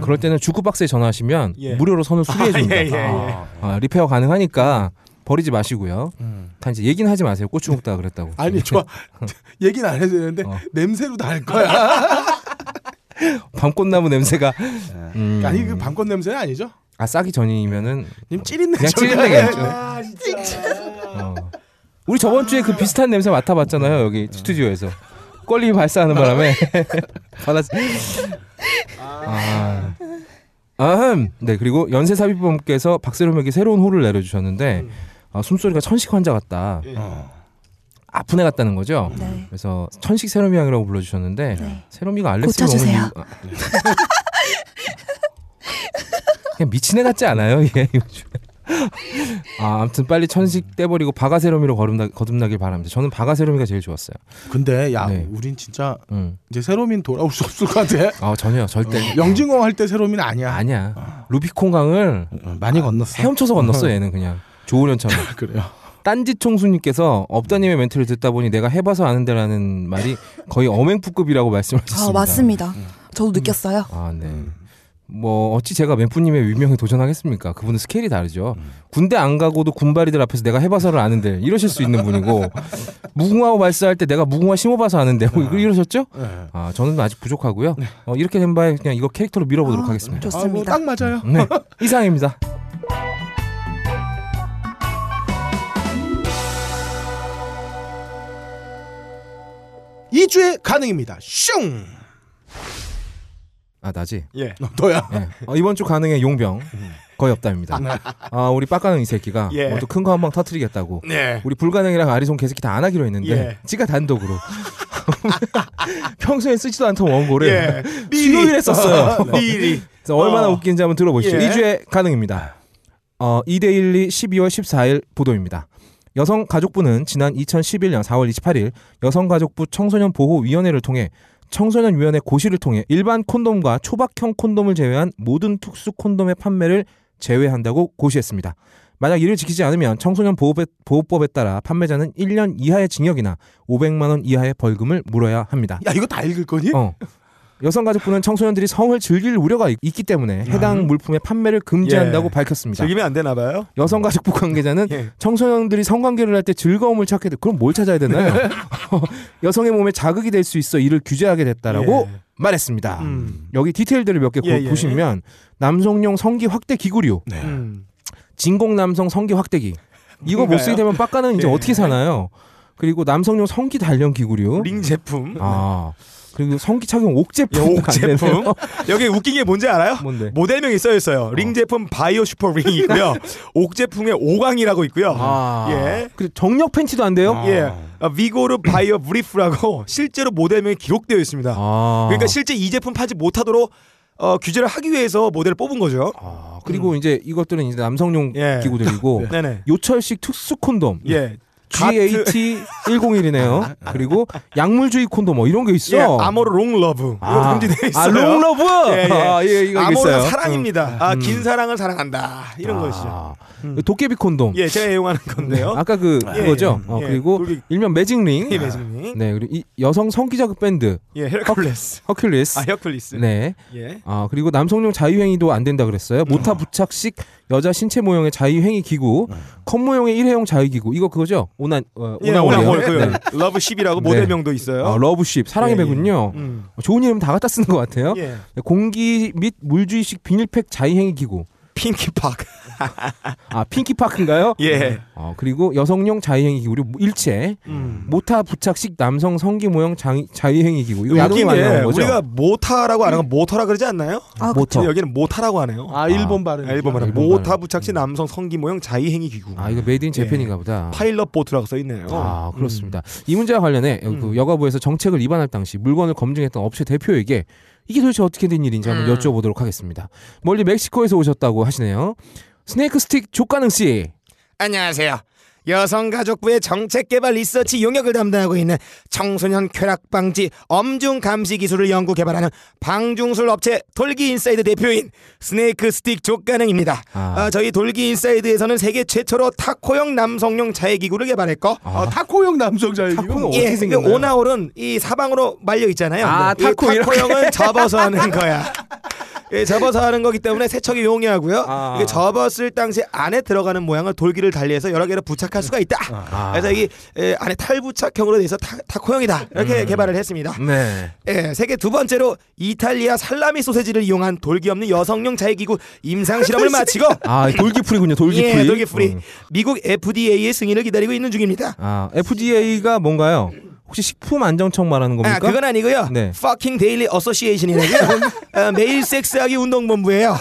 S2: 그럴 때는 주크박스에 전화하시면
S1: 예.
S2: 무료로 선을 수리해 줍니다.
S1: 아, 예, 예, 예.
S2: 아, repair 가능하니까 버리지 마시고요.
S3: 음.
S2: 다 이제 얘기는 하지 마세요. 고추 먹다가 그랬다고.
S3: 아니 좋아 <laughs> <laughs> 얘기는 안 해도 되는데
S2: 어.
S3: 냄새로 다할 거야. <laughs>
S2: 밤꽃나무 냄새가 음,
S3: 아니 그 밤꽃 냄새는 아니죠?
S2: 아 싸기 전이면은
S3: 님 찌린내
S2: 그냥
S3: 소리가
S2: 찌린내겠죠.
S1: 아 진짜.
S2: 어. 우리 저번 주에 그 비슷한 냄새 맡아봤잖아요 여기 스튜디오에서 껄림이 발사하는 바람에 받았. 아. 아흠. 네 그리고 연세사비범께서 박세롬에게 새로운 호를 내려주셨는데 아, 숨소리가 천식 환자 같다.
S3: 어.
S2: 아픈 애 같다는 거죠.
S4: 네.
S2: 그래서 천식 세롬이 양이라고 불러주셨는데
S4: 네.
S2: 세롬이가 알렉스를
S4: 고쳐주세요.
S2: 너무 이- 그냥 미친 애 같지 않아요? <laughs> 얘 요즘. 아, 아무튼 빨리 천식 떼버리고 바가세롬이로 거듭나, 거듭나길 바랍니다. 저는 바가세롬이가 제일 좋았어요.
S3: 근데 야
S2: 네.
S3: 우린 진짜
S2: 음.
S3: 이제 세로민 돌아올 수 없을 것 같아.
S2: 아 전혀 절대
S3: 영징어 할 때 세로민 아니야.
S2: 아니야. 루비콘 강을
S3: 어, 많이 건넜어.
S2: 헤엄쳐서 건넜어 얘는 그냥 조은현처럼. <laughs>
S3: 그래요.
S2: 딴짓 총수님께서 업다님의 멘트를 듣다 보니 내가 해봐서 아는데라는 말이 거의 엄행푸급이라고 말씀하셨습니다.
S4: 아 맞습니다. 저도 느꼈어요.
S2: 아, 네. 뭐 어찌 제가 멘푸님의 위명에 도전하겠습니까? 그분은 스케일이 다르죠. 군대 안 가고도 군바리들 앞에서 내가 해봐서를 아는데 이러실 수 있는 분이고 무궁화호 발사할 때 내가 무궁화 심어봐서 아는데 뭐 이러셨죠?
S3: 네.
S2: 아 저는 아직 부족하고요. 어, 이렇게 된 바에 그냥 이거 캐릭터로 밀어보도록
S4: 아,
S2: 하겠습니다.
S4: 좋습니다.
S3: 아, 뭐 딱 맞아요.
S2: 네, 이상입니다.
S3: 이주에 가능입니다. 슝.
S2: 아 나지.
S1: 예. <laughs>
S3: 너야.
S2: 네. 어, 이번 주 가능의 용병 거의 없답니다. 아 우리 빡가능 이 새끼가
S1: 예.
S2: 뭐또큰거 한 방 터트리겠다고.
S1: 네.
S2: 우리 불가능이랑 아리송 개새끼 다 안 하기로 했는데
S1: 예.
S2: 지가 단독으로 <laughs> 평소에 쓰지도 않던 원고를
S1: 예.
S2: 수요일에 <laughs> 썼어요.
S1: 미리.
S2: 그래서 얼마나
S1: 어.
S2: 웃긴지 한번 들어보시죠.
S1: 예.
S2: 2주에 가능입니다. 어, 2대12 12월 14일 보도입니다. 여성가족부는 지난 2011년 4월 28일 여성가족부 청소년보호위원회를 통해 청소년위원회 고시를 통해 일반 콘돔과 초박형 콘돔을 제외한 모든 특수 콘돔의 판매를 제외한다고 고시했습니다. 만약 이를 지키지 않으면 청소년 보호법에, 따라 판매자는 1년 이하의 징역이나 500만 원 이하의 벌금을 물어야 합니다.
S3: 야 이거 다 읽을 거니?
S2: 어. 여성 가족부는 청소년들이 성을 즐길 우려가 있- 있기 때문에 해당 물품의 판매를 금지한다고
S1: 예.
S2: 밝혔습니다.
S1: 즐기면 안 되나 봐요.
S2: 여성 가족부 관계자는
S1: 예.
S2: 청소년들이 성관계를 할 때 즐거움을 찾게 돼. 그럼 뭘 찾아야 되나요? <laughs> 여성의 몸에 자극이 될 수 있어 이를 규제하게 됐다라고
S1: 예.
S2: 말했습니다.
S1: 음.
S2: 여기 디테일들을 몇개
S1: 예, 예.
S2: 보시면 남성용 성기 확대 기구류,
S3: 네.
S1: 음.
S2: 진공 남성 성기 확대기. 이거 못? 쓰게 되면 빡가는 이제
S1: 예.
S2: 어떻게 사나요? 그리고 남성용 성기 단련 기구류.
S1: 링 제품.
S2: 아 그리고 성기 착용 옥 제품.
S1: 예, 옥 제품. 여기 웃긴 게 뭔지 알아요?
S2: 뭔데?
S1: 모델명이 써 있어요. 링 제품 바이오 슈퍼 링이 있고요. <laughs> 옥 제품의 오강이라고 있고요.
S2: 아.
S1: 예.
S2: 그리고 정력 팬티도 안 돼요?
S1: 예. 아, 비고르 바이오 브리프라고 <laughs> 실제로 모델명이 기록되어 있습니다.
S2: 아.
S1: 그러니까 실제 이 제품 팔지 못하도록 어, 규제를 하기 위해서 모델을 뽑은 거죠.
S2: 아, 그리고 이제 이것들은 이제 남성용
S1: 예.
S2: 기구들이고 <laughs>
S1: 네네.
S2: 요철식 특수 콘돔
S1: 예.
S2: GAT 101이네요. 그리고 약물주의 콘돔 뭐 이런 게 있어.
S1: 예, 아모르 롱 러브. 이거 금지되어 있어요.
S2: 아, 롱러브.
S1: 예, 예.
S2: 아, 예, 이거
S1: 아모르는
S2: 있어요.
S1: 사랑입니다. 아,
S2: 음.
S1: 긴 사랑을 사랑한다. 이런 것이죠.
S2: 아, 도깨비 콘돔.
S1: 예, 제가 애용하는 건데요.
S2: 아까 그
S1: 예,
S2: 그거죠.
S1: 예.
S2: 어,
S1: 예.
S2: 그리고 일명 매직링.
S1: 예, 매직링.
S2: 네, 그리고 이 여성 성기자극 밴드
S1: 예, 헤르클레스.
S2: 허큘리스.
S1: 아, 헤어클리스.
S2: 네.
S1: 예.
S2: 아 그리고 남성용 자위행위도 안 된다 그랬어요. 모타 부착식 여자 신체 모형의 자위행위 기구, 컵 모형의 일회용 자위기구 이거 그거죠? 오난 어,
S1: 예.
S2: 오나홀
S1: 그
S2: 네.
S1: 러브쉽이라고
S2: 네.
S1: 모델명도 있어요.
S2: 아, 러브쉽 사랑의
S1: 예, 예.
S2: 배군요.
S1: 음.
S2: 좋은 이름 다 갖다 쓰는 것 같아요.
S1: 예.
S2: 공기 및 물주의식 비닐팩 자위행위 기구.
S1: 핑키팍. <laughs>
S2: 아 핑키파크인가요?
S1: 예.
S2: 어, 그리고 여성용 자위행위 기구로 일체
S1: 음.
S2: 모타 부착식 남성 성기 모형 자, 자위행위 기구 이거 야동이 많이
S1: 게
S2: 나온 거죠?
S1: 우리가 모타라고 안 하고 모터라 그러지 않나요?
S4: 아,
S2: 모터.
S1: 여기는 모타라고 하네요.
S3: 아 일본 발음.
S1: 아, 일본 말은
S2: 일본
S1: 모타
S2: 발음.
S1: 부착식 남성 성기 모형 자위행위 기구.
S2: 아 이거 made in Japan인가 보다.
S1: 파일럿 보트라고 써 있네요.
S2: 아 그렇습니다. 이 문제와 관련해
S1: 음.
S2: 그 여가부에서 정책을 입안할 당시 물건을 검증했던 업체 대표에게 이게 도대체 어떻게 된 일인지 한번
S1: 음.
S2: 여쭤보도록 하겠습니다. 멀리 멕시코에서 오셨다고 하시네요. 스네이크 스틱 조가능 씨.
S1: 안녕하세요. 여성가족부의 정책개발 리서치 용역을 담당하고 있는 청소년 쾌락 방지 엄중 감시 기술을 연구 개발하는 방중술 업체 돌기 인사이드 대표인 스네이크 스틱 조가능입니다.
S2: 아.
S1: 아, 저희 돌기 인사이드에서는 세계 최초로 타코형 남성용 자해기구를 개발했고
S2: 아,
S3: 아, 타코형 남성
S2: 타코는
S1: 예,
S2: 어떻게
S1: 그
S2: 생겼나요?
S1: 오나홀은 이 사방으로 말려 있잖아요.
S2: 아,
S1: 이
S2: 타코.
S1: 타코형은 <laughs> 접어서 하는 거야. 예, 접어서 하는 거기 때문에 세척이 용이하고요.
S2: 아.
S1: 이게 접었을 당시 안에 들어가는 모양을 돌기를 달리해서 여러 개로 부착할 수가 있다.
S2: 아.
S1: 그래서 이 에, 안에 탈부착형으로 돼서 타, 타코형이다. 이렇게 개발을 했습니다.
S2: 네.
S1: 예, 세계 두 번째로 이탈리아 살라미 소세지를 이용한 돌기 없는 여성용 자해기구 임상 실험을 마치고
S2: 아 돌기풀이군요. 돌기풀이.
S1: 예, 돌기풀이
S2: 음.
S1: 미국 FDA의 승인을 기다리고 있는 중입니다.
S2: 아 FDA가 뭔가요? 혹시 식품 안정청 말하는 겁니까?
S1: 아, 그건 아니고요.
S2: 네.
S1: Fucking Daily Association이라고요. <laughs> 어, 매일 섹스하기 운동본부예요.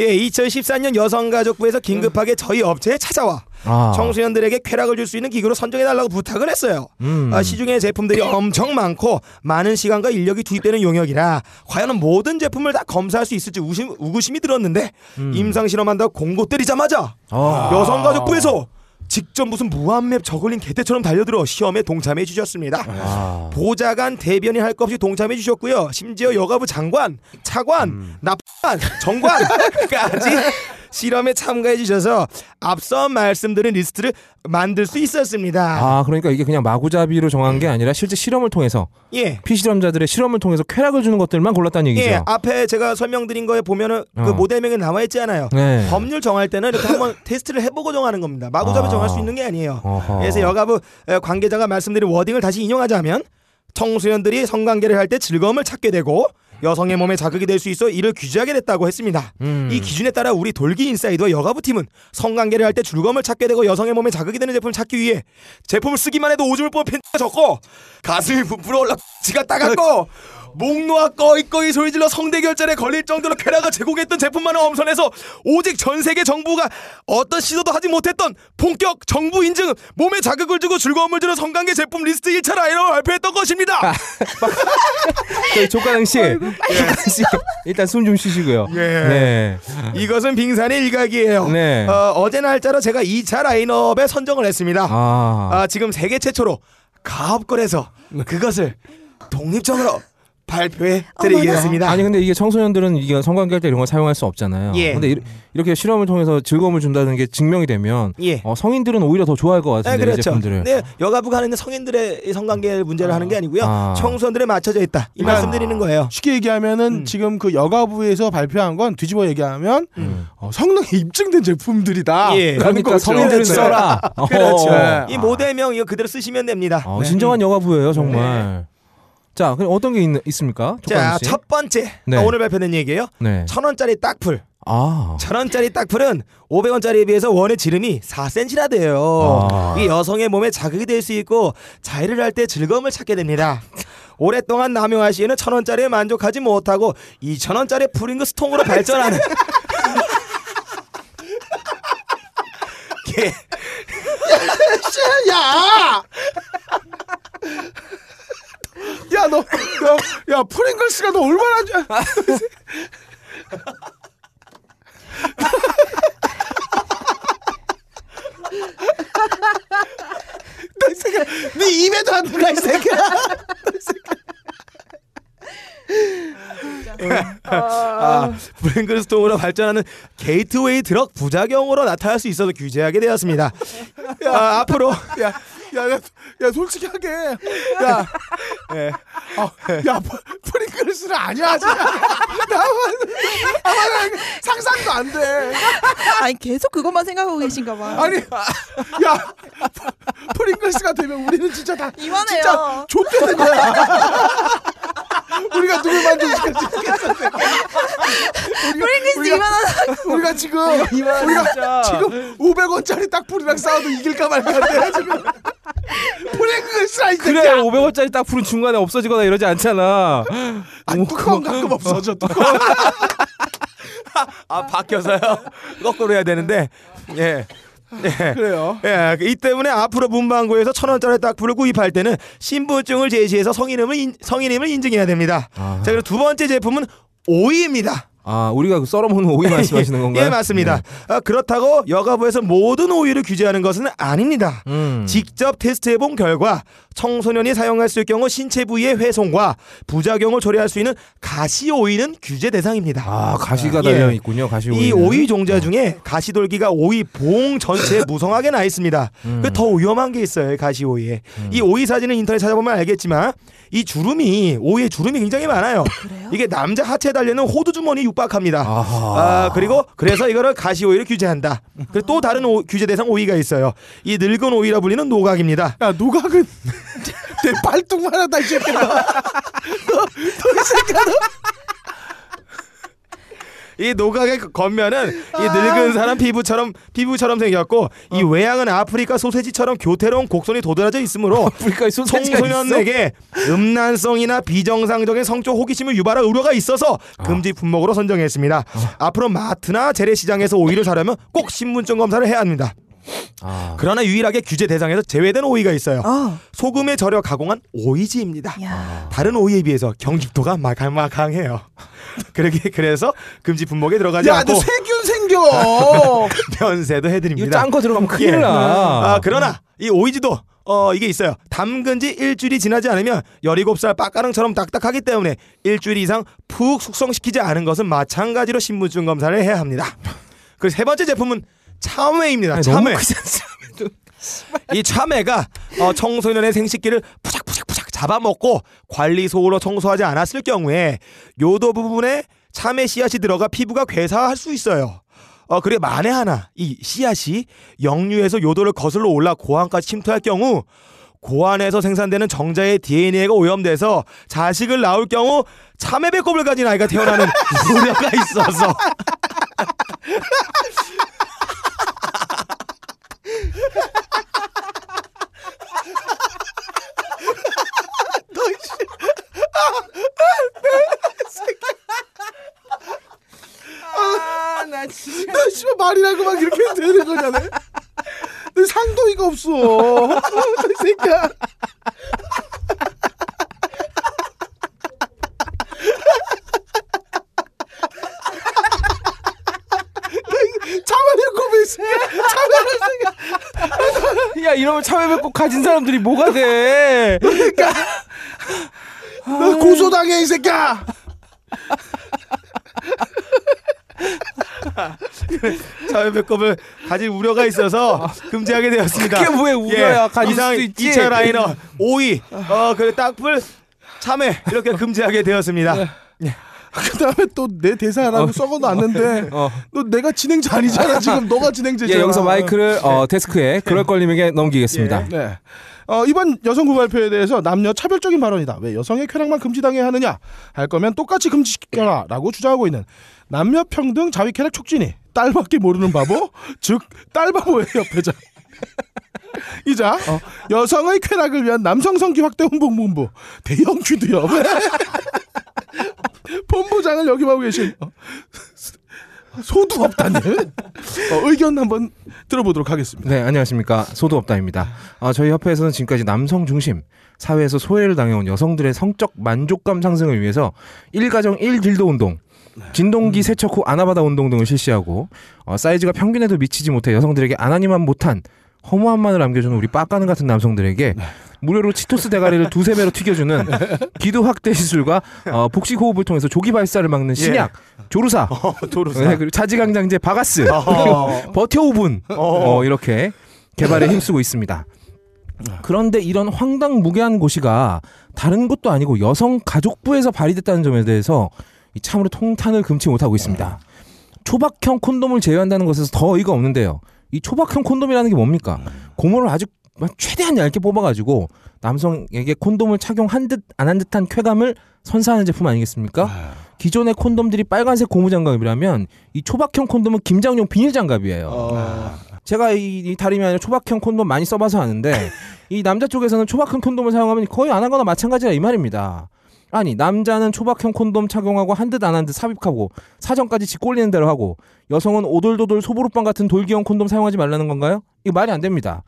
S1: 예, 2014년 여성가족부에서 긴급하게 저희 업체에 찾아와
S2: 아.
S1: 청소년들에게 쾌락을 줄 수 있는 기구를 선정해달라고 부탁을 했어요.
S2: 음.
S1: 아, 시중에 제품들이 엄청 많고 많은 시간과 인력이 투입되는 용역이라 과연 모든 제품을 다 검사할 수 있을지 우심, 우구심이 들었는데
S2: 음.
S1: 임상 실험한다고 공고 때리자마자
S2: 아.
S1: 여성가족부에서 직접 무슨 무한맵 저글링 개떼처럼 달려들어 시험에 동참해 주셨습니다.
S2: 아.
S1: 보좌관 대변인 할 것 없이 동참해 주셨고요. 심지어 여가부 장관, 차관,
S2: 음.
S1: 납관, 정관까지 <laughs> 실험에 참가해 주셔서 앞서 말씀드린 리스트를 만들 수 있었습니다.
S2: 아 그러니까 이게 그냥 마구잡이로 정한 게 아니라 실제 실험을 통해서
S1: 예.
S2: 피실험자들의 실험을 통해서 쾌락을 주는 것들만 골랐다는 얘기죠.
S1: 예, 앞에 제가 설명드린 거에 보면은 그
S2: 어.
S1: 모델명에 나와 있지 않아요.
S2: 네.
S1: 법률 정할 때는 이렇게 한번 <laughs> 테스트를 해보고 정하는 겁니다. 마구잡이
S2: 아.
S1: 정할 수 있는 게 아니에요.
S2: 어허.
S1: 그래서 여가부 에, 관계자가 말씀드린 워딩을 다시 인용하자면 청소년들이 성관계를 할 때 즐거움을 찾게 되고 여성의 몸에 자극이 될 수 있어 이를 규제하게 됐다고 했습니다.
S2: 음.
S1: 이 기준에 따라 우리 돌기 인사이드와 여가부 팀은 성관계를 할 때 즐거움을 찾게 되고 여성의 몸에 자극이 되는 제품을 찾기 위해 제품을 쓰기만 해도 오줌을 뽑아 팬티가 젖고 가슴이 부풀어 올라 <laughs> 지가 따갑고 <laughs> 목 놓아 꺼이꺼이 소리질러 성대결절에 걸릴 정도로 쾌락을 제공했던 제품만을 엄선해서 오직 전 세계 정부가 어떤 시도도 하지 못했던 본격 정부 인증 몸에 자극을 주고 즐거움을 주는 성관계 제품 리스트 1차 라인업을 발표했던 것입니다. <laughs>
S2: 저희 조가능 씨, 조가능 씨 일단 숨 좀 쉬시고요.
S1: 예.
S2: 네.
S1: 이것은 빙산의 일각이에요.
S2: 네.
S1: 어, 어제 날짜로 제가 2차 라인업에 선정을 했습니다.
S2: 아.
S1: 아, 지금 세계 최초로 가업걸에서 그것을 독립적으로 발표해 드리겠습니다.
S2: 아니 근데 이게 청소년들은 이게 성관계 할때 이런 걸 사용할 수 없잖아요.
S1: 예.
S2: 근데 이- 이렇게 실험을 통해서 즐거움을 준다는 게 증명이 되면
S1: 예.
S2: 어, 성인들은 오히려 더 좋아할 것
S1: 네,
S2: 같은데 이
S1: 그렇죠.
S2: 제품들을.
S1: 네, 여가부가 하는 성인들의 이 성관계 문제를 하는 게 아니고요.
S2: 아.
S1: 청소년들에 맞춰져 있다. 이
S3: 아.
S1: 말씀 드리는 거예요.
S3: 쉽게 얘기하면은
S1: 음.
S3: 지금 그 여가부에서 발표한 건 뒤집어 얘기하면
S2: 음.
S3: 어, 성능이 입증된 제품들이다.
S1: 예.
S2: 그러니까. 성인들은
S1: 그렇죠.
S2: 써라.
S1: 그렇죠.
S2: 어.
S1: 이 모델명 이거 그대로 쓰시면 됩니다.
S2: 어, 진정한 여가부예요 정말. 자, 그럼 어떤 게 있, 있습니까?
S1: 자,
S2: 씨?
S1: 첫 번째
S2: 네.
S1: 아, 오늘 발표된 얘기예요.
S2: 네.
S1: 천 원짜리 딱풀.
S2: 아.
S1: 천 원짜리 딱풀은 500원짜리에 비해서 원의 지름이 4cm나 돼요.
S2: 아.
S1: 이 여성의 몸에 자극이 될 수 있고 자해를 할 때 즐거움을 찾게 됩니다. <laughs> 오랫동안 남용할 시에는 천 원짜리에 만족하지 못하고 2천 원짜리 프링그 스통으로 발전하는. <laughs> 예.
S3: 야! 야, <laughs> 너, 야, 야, 프링글스가 너 얼마나, 자- 너이 새끼야, 네 입에도 안 들어가, 이 새끼야.
S1: 아, 프링글스 통으로 발전하는 gateway drug 부작용으로 나타날 수 있어서 규제하게 되었습니다. 아, 앞으로
S3: 야, 야, 야, 야, 솔직히 하게. 야,
S1: 예.
S3: 어, 야, 프- 프링글스는 아니야, 진짜. 나, 아, 상상도 안 돼.
S4: 아니 계속 그것만 생각하고 계신가 봐요.
S3: 아니, 야, 프링글스가 되면 우리는 진짜 다
S4: 이만해요.
S3: 진짜 좆되는 거야. 우리가 누굴 만족시켜줄겠어.
S4: 프링글스 2만 원.
S3: 우리가 지금 우리가 지금 500원짜리 딱풀이랑 싸워도 이길까 말까인데 지금 프링글스라 이
S2: 그래
S3: 새끼야.
S2: 500원짜리 딱풀은 중간에 없어지거나 이러지 않잖아. <laughs>
S3: 아, 뚜껑 가끔 없어져 <laughs> 뚜껑.
S1: 아 바뀌어서요. 거꾸로 해야 되는데 예. 예.
S3: 그래요.
S1: 예, 이 때문에 앞으로 문방구에서 천 원짜리 딱풀을 구입할 때는 신분증을 제시해서 성인임을 인, 성인임을 인증해야 됩니다. 자 그리고 두 번째 제품은 오이입니다.
S2: 아 우리가 그 썰어먹는 오이 말씀하시는 <laughs> 건가요?
S1: 예 맞습니다. 아, 그렇다고 여가부에서 모든 오이를 규제하는 것은 아닙니다.
S2: 음.
S1: 직접 테스트해본 결과 청소년이 사용할 수 있을 경우 신체 부위의 훼손과 부작용을 초래할 수 있는 가시 오이는 규제 대상입니다.
S2: 아 가시가
S1: 예.
S2: 달려 있군요. 가시 오이.
S1: 이 오이 종자 중에 가시돌기가 오이 봉 전체에 <laughs> 무성하게 나 있습니다.
S2: 음.
S1: 그더 위험한 게 있어요, 가시 오이에. 이 오이 사진을 인터넷 찾아보면 알겠지만 이 주름이 오이에 주름이 굉장히 많아요.
S4: 그래요?
S1: 이게 남자 하체에 달리는 호두 주머니 육박합니다.
S2: 아하.
S1: 아 그리고 그래서 이거를 가시 오이를 규제한다. 그리고 또 다른 오- 규제 대상 오이가 있어요. 이 늙은 오이라 불리는 노각입니다.
S3: 야 노각은 내 발톱만 하다 이 새끼야. 너너이 새끼야. 너.
S1: 이 노각의 그 겉면은 이 늙은 사람 피부처럼 피부처럼 생겼고 이 외양은 아프리카 소세지처럼 교태로운 곡선이 도드라져 있으므로
S2: 아프리카에 소세지가 있어?
S1: 청소년에게 음란성이나 비정상적인 성적 호기심을 유발할 우려가 있어서 금지 품목으로 선정했습니다. 앞으로 마트나 재래시장에서 오이를 사려면 꼭 신분증 검사를 해야 합니다.
S2: 아.
S1: 그러나 유일하게 규제 대상에서 제외된 오이가 있어요.
S4: 어.
S1: 소금에 절여 가공한 오이지입니다.
S4: 야.
S1: 다른 오이에 비해서 경직도가 마강마강해요. <laughs> 그러게 그래서 금지 품목에 들어가지
S3: 야,
S1: 않고
S3: 너 세균 생겨. <laughs>
S1: 면세도
S2: 이거
S1: 해드립니다.
S2: 짠거 들어가면 큰일
S1: 예.
S2: 나.
S1: 아, 그러나 이 오이지도 어 이게 있어요. 담근 지 일주일이 지나지 않으면 17살 빡가능처럼 딱딱하기 때문에 일주일 이상 푹 숙성시키지 않은 것은 마찬가지로 신분증 검사를 해야 합니다. 그리고 세 번째 제품은 참외입니다.
S2: 아니,
S1: 참외. 이 참외가 어, 청소년의 생식기를 푸작푸작푸작 잡아먹고 관리소로 청소하지 않았을 경우에 요도 부분에 참외 씨앗이 들어가 피부가 괴사할 수 있어요. 어 그리고 만에 하나 이 씨앗이 역류해서 요도를 거슬러 올라 고안까지 침투할 경우 고안에서 생산되는 정자의 DNA가 오염돼서 자식을 낳을 경우 참외 배꼽을 가진 아이가 태어나는 <laughs> 우려가 있어서
S2: 아 나 진짜.
S3: 너 씨발 말이라고 막 이렇게 해도 되는 거잖아. 너 상도이가 없어. <laughs> 이 새끼야. <laughs> 참아낼
S2: 야 이러면 참외 뱉고 가진 사람들이 뭐가 돼?
S3: 너 고소당해 이 새끼야.
S1: 참외 배꼽을 가질 우려가 있어서 금지하게 되었습니다.
S2: 그게 뭐에 우려야? 가질
S1: 이상. 2차 라이너, 오이, 어, 그 딱풀, 참외 이렇게 금지하게 되었습니다.
S3: 그다음에 또 내 대사라고 썩어놨는데
S2: 어.
S3: 너 내가 진행자 아니잖아 지금 너가 진행자잖아.
S2: 예 여기서 마이크를 어, 데스크에 그럴 걸님에게 넘기겠습니다.
S3: 네. 어, 이번 여성 구 발표에 대해서 남녀 차별적인 발언이다. 왜 여성의 쾌락만 금지당해야 하느냐? 할 거면 똑같이 금지시켜라라고 주장하고 있는 남녀 평등 자위 쾌락 촉진이 딸밖에 모르는 바보, <laughs> 즉 딸바보의 협회장. <laughs> 이자 어, 여성의 쾌락을 위한 남성 성기 확대 홍보본부 대형 퀴드협 <laughs> 본부장을 역임하고 계신 어, 소두 없다님 어, 의견 한번 들어보도록 하겠습니다.
S2: 네, 안녕하십니까. 소도업다입니다. 아, 저희 협회에서는 지금까지 남성 중심, 사회에서 소외를 당해온 여성들의 성적 만족감 상승을 위해서 1가정 1딜도 운동, 진동기 세척 후 아나바다 운동 등을 실시하고 어, 사이즈가 평균에도 미치지 못해 여성들에게 아나니만 못한 허무함만을 남겨주는 우리 빡가는 같은 남성들에게 무료로 치토스 대가리를 두세 배로 튀겨주는 기도 확대 시술과 어, 복식 호흡을 통해서 조기 발사를 막는 신약 조루사
S1: 도루사.
S2: 네, 그리고 자지강장제 바가스. 그리고 버텨오븐
S1: 어.
S2: 어, 이렇게 개발에 힘쓰고 있습니다. 그런데 이런 황당무계한 고시가 다른 곳도 아니고 여성 가족부에서 발휘됐다는 점에 대해서 이 참으로 통탄을 금치 못하고 있습니다. 초박형 콘돔을 제외한다는 것에서 더 어이가 없는데요. 이 초박형 콘돔이라는 게 뭡니까? 고무를 아주 최대한 얇게 뽑아가지고 남성에게 콘돔을 착용한 듯 안 한 듯한 쾌감을 선사하는 제품 아니겠습니까? 기존의 콘돔들이 빨간색 고무 장갑이라면 이 초박형 콘돔은 김장용 비닐 장갑이에요.
S1: 어.
S2: 제가 이, 이 다름이 아니라 초박형 콘돔 많이 써봐서 아는데 <laughs> 이 남자 쪽에서는 초박형 콘돔을 사용하면 거의 안 하거나 마찬가지라 이 말입니다. 아니 남자는 초박형 콘돔 착용하고 한 듯 안 한 듯 삽입하고 사정까지 짓골리는 대로 하고 여성은 오돌도돌 소보루빵 같은 돌기형 콘돔 사용하지 말라는 건가요? 이거 말이 안 됩니다.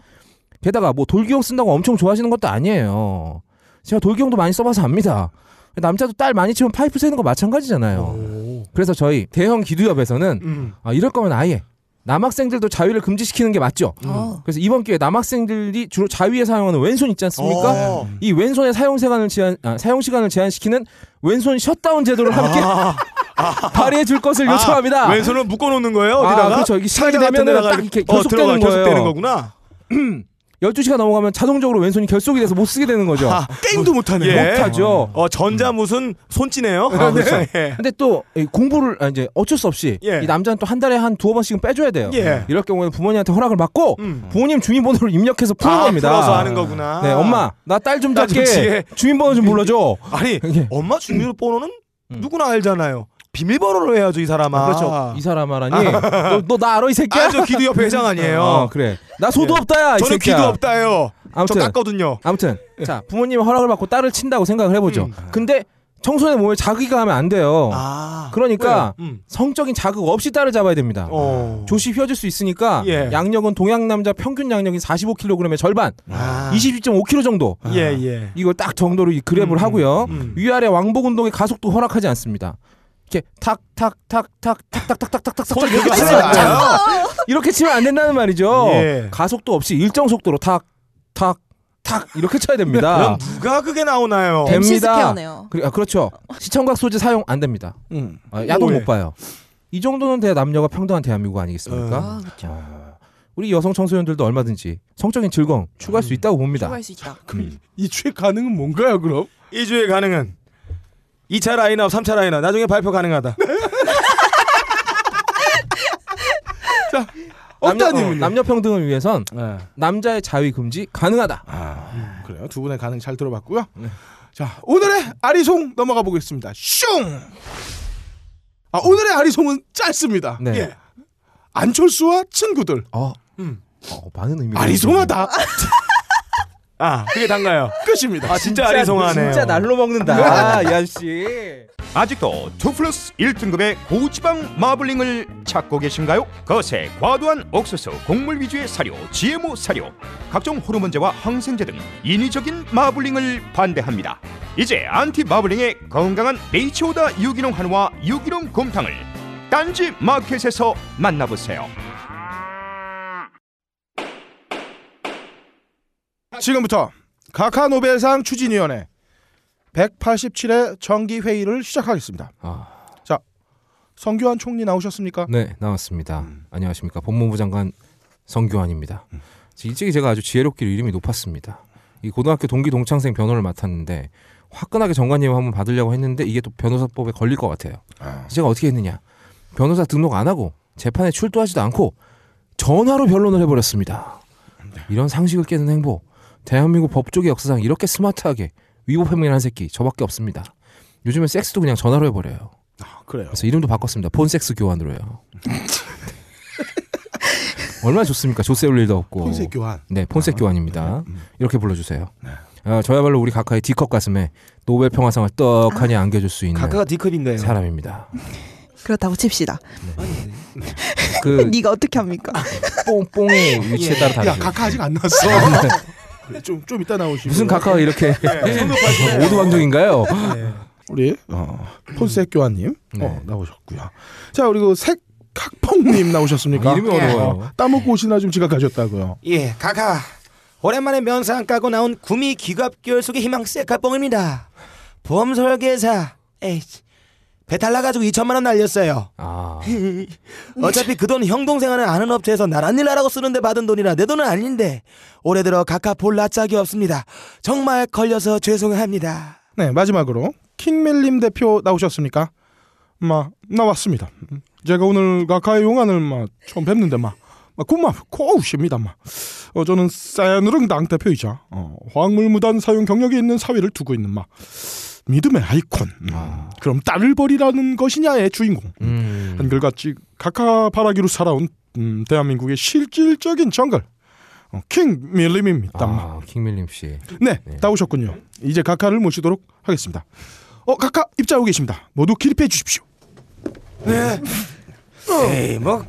S2: 게다가 뭐 돌기형 쓴다고 엄청 좋아하시는 것도 아니에요. 제가 돌기형도 많이 써봐서 압니다. 남자도 딸 많이 치면 파이프 새는 거 마찬가지잖아요. 그래서 저희 대형 기두협에서는
S1: 음.
S2: 아, 이럴 거면 아예 남학생들도 자위를 금지시키는 게 맞죠.
S4: 어.
S2: 그래서 이번 기회에 남학생들이 주로 자위에 사용하는 왼손 있지 않습니까?
S1: 어.
S2: 이 왼손의 사용 시간을 제한 아, 사용 시간을 제한시키는 왼손 셧다운 제도를 함께 <laughs> 발의해 줄 것을 요청합니다.
S1: 아, 왼손을 묶어 놓는 거예요
S2: 아,
S1: 어디다가?
S2: 그렇죠. 이게 시간이 되면은
S1: 데다가
S2: 딱 이렇게
S1: 어, 들어가,
S2: 거예요.
S1: 결속되는 거구나. <clears throat>
S2: 12시가 넘어가면 자동적으로 왼손이 결속이 돼서 못 쓰게 되는 거죠.
S1: 아,
S3: 게임도 못 하네.
S1: 예.
S2: 못 하죠.
S1: 어 전자 무슨 손찌네요.
S2: 아, 그렇죠.
S1: 예.
S2: 근데 또이 공부를 아, 이제 어쩔 수 없이
S1: 예.
S2: 이 남자는 또 한 달에 한 두어 번씩은 빼줘야 돼요.
S1: 예.
S2: 이럴 경우에는 부모님한테 허락을 받고
S1: 음.
S2: 부모님 주민번호를 입력해서 푸는
S1: 아,
S2: 겁니다.
S1: 풀어서 하는 거구나.
S2: 네, 엄마 나 딸 좀 잡게. 주민번호 좀 불러줘.
S1: 아니
S2: 이게. <laughs>
S1: 엄마 주민번호는
S2: 음.
S1: 누구나 알잖아요. 비밀번호로 해야죠 이 사람아.
S2: 그렇죠. 이 사람아라니 너나 알아 이 새끼야?
S1: 아 저 기도 옆에 회장 아니에요.
S2: 어, 그래. 나 소도
S1: 예.
S2: 없다야 이
S1: 저는
S2: 새끼야.
S1: 기도 없다요.
S2: 아무튼
S1: 저 깠거든요.
S2: 아무튼 자 부모님의 허락을 받고 딸을 친다고 생각을 해보죠.
S1: 음.
S2: 근데 청소년 몸에 자극이 가면 안 돼요.
S1: 아
S2: 그러니까?
S1: 음.
S2: 성적인 자극 없이 딸을 잡아야 됩니다.
S1: 어.
S2: 조시 휘어질 수 있으니까
S1: 예.
S2: 양력은 동양 남자 평균 양력인 45kg의 절반,
S1: 아.
S2: 22.5kg 정도.
S1: 예 예.
S2: 이걸 딱 정도로 이 그랩을
S1: 음,
S2: 하고요.
S1: 음.
S2: 위아래 왕복 운동의 가속도 허락하지 않습니다. 이렇게 탁탁탁탁탁탁탁탁탁탁탁
S1: 손
S2: 이렇게
S1: 이렇게
S2: 치면 안 돼요.
S1: 치면
S2: 이렇게 치면 안 된다는 말이죠.
S1: 예.
S2: 가속도 없이 일정 속도로 탁탁탁 이렇게 쳐야 됩니다.
S1: 그럼 누가 그게 나오나요?
S2: 됨-
S4: MC
S2: 됩니다.
S4: 스퀘어네요.
S2: 그래, 아, 그렇죠. 시청각 소재 사용 안 됩니다.
S3: 음.
S2: 아, 야동
S1: 왜?
S2: 못 봐요. 이 정도는 돼야 남녀가 평등한 대한민국 아니겠습니까?
S4: 아, 그렇죠.
S2: 어, 우리 여성 청소년들도 얼마든지 성적인 즐거움 추구할 수 있다고 봅니다.
S4: 추가할 수 있다.
S3: 그럼 이최 가능은 뭔가요, 그럼?
S1: 이주에 가능은 2차 라인업, 3차 라인업 나중에 발표 가능하다. <laughs>
S2: 남녀,
S3: 없다님은요?
S2: 어, 남녀 평등을 위해선
S3: 네.
S2: 남자의 자위 금지 가능하다.
S3: 아, 그래요. 두 분의 가능 잘 들어봤고요.
S2: 네.
S3: 자, 오늘의 아리송 넘어가 보겠습니다. 슝! 아, 오늘의 아리송은 짧습니다.
S2: 네.
S1: 예.
S3: 안철수와 친구들.
S2: 어,
S1: 음.
S2: 어, 많은 의미가
S3: 아리송하다. <laughs>
S1: 아 그게 단가요. <laughs>
S3: 끝입니다.
S1: 아 진짜 아리송하네요.
S2: 진짜 날로 먹는다. 이 아저씨.
S5: 아직도 2 플러스 1등급의 고지방 마블링을 찾고 계신가요? 거세, 과도한 옥수수, 곡물 위주의 사료, GMO 사료, 각종 호르몬제와 항생제 등 인위적인 마블링을 반대합니다. 이제 안티 마블링의 건강한 네이처오다 유기농 한우와 유기농 곰탕을 딴지 마켓에서 만나보세요.
S3: 지금부터 카카 노벨상 추진위원회 187회 정기 회의를 시작하겠습니다.
S2: 아,
S3: 성규환 총리 나오셨습니까?
S2: 네 나왔습니다. 안녕하십니까 법무부 장관 성규환입니다. 일찍이 제가 아주 지혜롭기로 이름이 높았습니다. 이 고등학교 동기 동창생 변호를 맡았는데 화끈하게 정관님 한번 받으려고 했는데 이게 또 변호사법에 걸릴 것 같아요.
S3: 아.
S2: 제가 어떻게 했느냐? 변호사 등록 안 하고 재판에 출두하지도 않고 전화로 변론을 해버렸습니다. 이런 상식을 깨는 행보, 대한민국 법조계 역사상 이렇게 스마트하게 위법 행위를 한 새끼 저밖에 없습니다. 요즘은 섹스도 그냥 전화로 해버려요.
S3: 아, 그래요.
S2: 그래서 이름도 바꿨습니다. 폰섹스 교환으로 해요. <laughs> 얼마나 좋습니까? 조세 올 일도 없고.
S3: 폰세 교환.
S2: 네, 폰색 교환입니다.
S3: 음.
S2: 이렇게 불러주세요. 아, 저야말로 우리 각하의 D컵 가슴에 노벨 평화상을 떡하니 안겨줄 수 있는
S1: 각하가 D컵인가요?
S2: 사람입니다.
S4: 그렇다고 칩시다.
S2: 그 <laughs>
S4: 네가 어떻게 합니까?
S2: 뽕뽕의 위치에 따라
S3: 야,
S2: 다르죠.
S3: 카카 아직 안 나왔어. <laughs> 그래, 좀, 좀 이따 나오시고.
S2: 무슨 각하가 이렇게 오두방정인가요? <laughs>
S3: 우리 어, 폰세 교환님
S2: 네.
S3: 어, 나오셨고요. 자, 그리고 색학봉님 나오셨습니까?
S2: 이름이 어려워요.
S3: 따먹고 오시나 좀 지각하셨다고요.
S1: 예, 각하. 오랜만에 면상 까고 나온 구미 기갑 결 속의 희망 셀카뽕입니다. 보험 설계사. 에이, 배탈 나가지고 2천만 원 날렸어요.
S2: 아, <laughs>
S1: 어차피 그 돈 형 동생하는 아는 업체에서 나란 일 하라고 쓰는데 받은 돈이라 내 돈은 아닌데 올해 들어 각하 볼라 짝이 없습니다. 정말 걸려서 죄송합니다.
S3: 네, 마지막으로 킹멜님 대표 나오셨습니까? 마 나왔습니다. 제가 오늘 가카의 용안을 마 처음 뵙는데 마 고마 고우십니다 마. 어, 저는 사야누릉당 대표이자 어, 화학물 무단 사용 경력이 있는 사회를 두고 있는 마 믿음의 아이콘. 음,
S2: 아.
S3: 그럼 딸을 버리라는 것이냐의 주인공.
S2: 음.
S3: 한결같이 각하바라기로 살아온 음, 대한민국의 실질적인 정글. 어, 킹 밀림입니다.
S2: 아, 킹 밀림 씨.
S3: 네,
S2: 네.
S3: 다 오셨군요. 이제 각하를 모시도록 하겠습니다. 어, 각하 입장하고 계십니다. 모두 기립해 주십시오.
S1: 네. 에이 뭐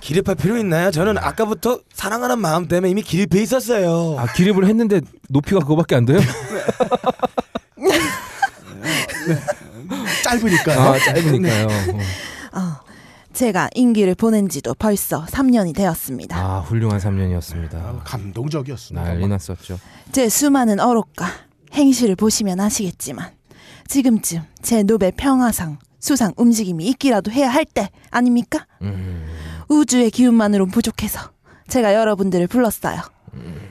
S1: 기립할 필요 있나요? 저는 아까부터 사랑하는 마음 때문에 이미 기립해 있었어요.
S2: 아, 기립을 했는데 높이가 그거밖에 안 돼요? <laughs>
S3: 짧으니까.
S2: 아, 짧으니까요. 어.
S4: 어, 제가 임기를 보낸 지도 벌써 3년이 되었습니다.
S2: 아, 훌륭한 3년이었습니다.
S3: 감동적이었습니다.
S2: 난리 났었죠.
S4: 제 수많은 어록과 행실을 보시면 아시겠지만 지금쯤 제 노벨 평화상 수상 움직임이 있기라도 해야 할 때 아닙니까?
S2: 음.
S4: 우주의 기운만으론 부족해서 제가 여러분들을 불렀어요.